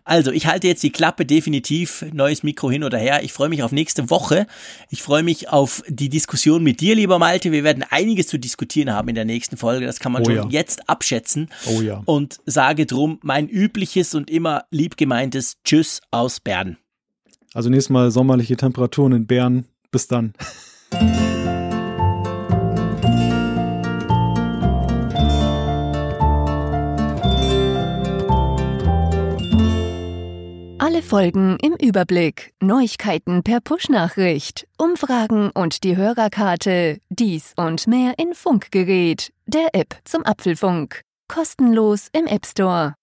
Also, ich halte jetzt die Klappe definitiv. Neues Mikro hin oder her. Ich freue mich auf nächste Woche. Ich freue mich auf die Diskussion mit dir, lieber Malte. Wir werden einiges zu diskutieren haben in der nächsten Folge. Das kann man oh, schon ja. jetzt abschätzen. Oh ja. Und sage drum mein übliches und immer liebgemeintes Tschüss aus Bern. Also nächstes Mal sommerliche Temperaturen in Bern. Bis dann. Alle Folgen im Überblick, Neuigkeiten per Push-Nachricht, Umfragen und die Hörerkarte, dies und mehr in Funkgerät, der App zum Apfelfunk. Kostenlos im App Store.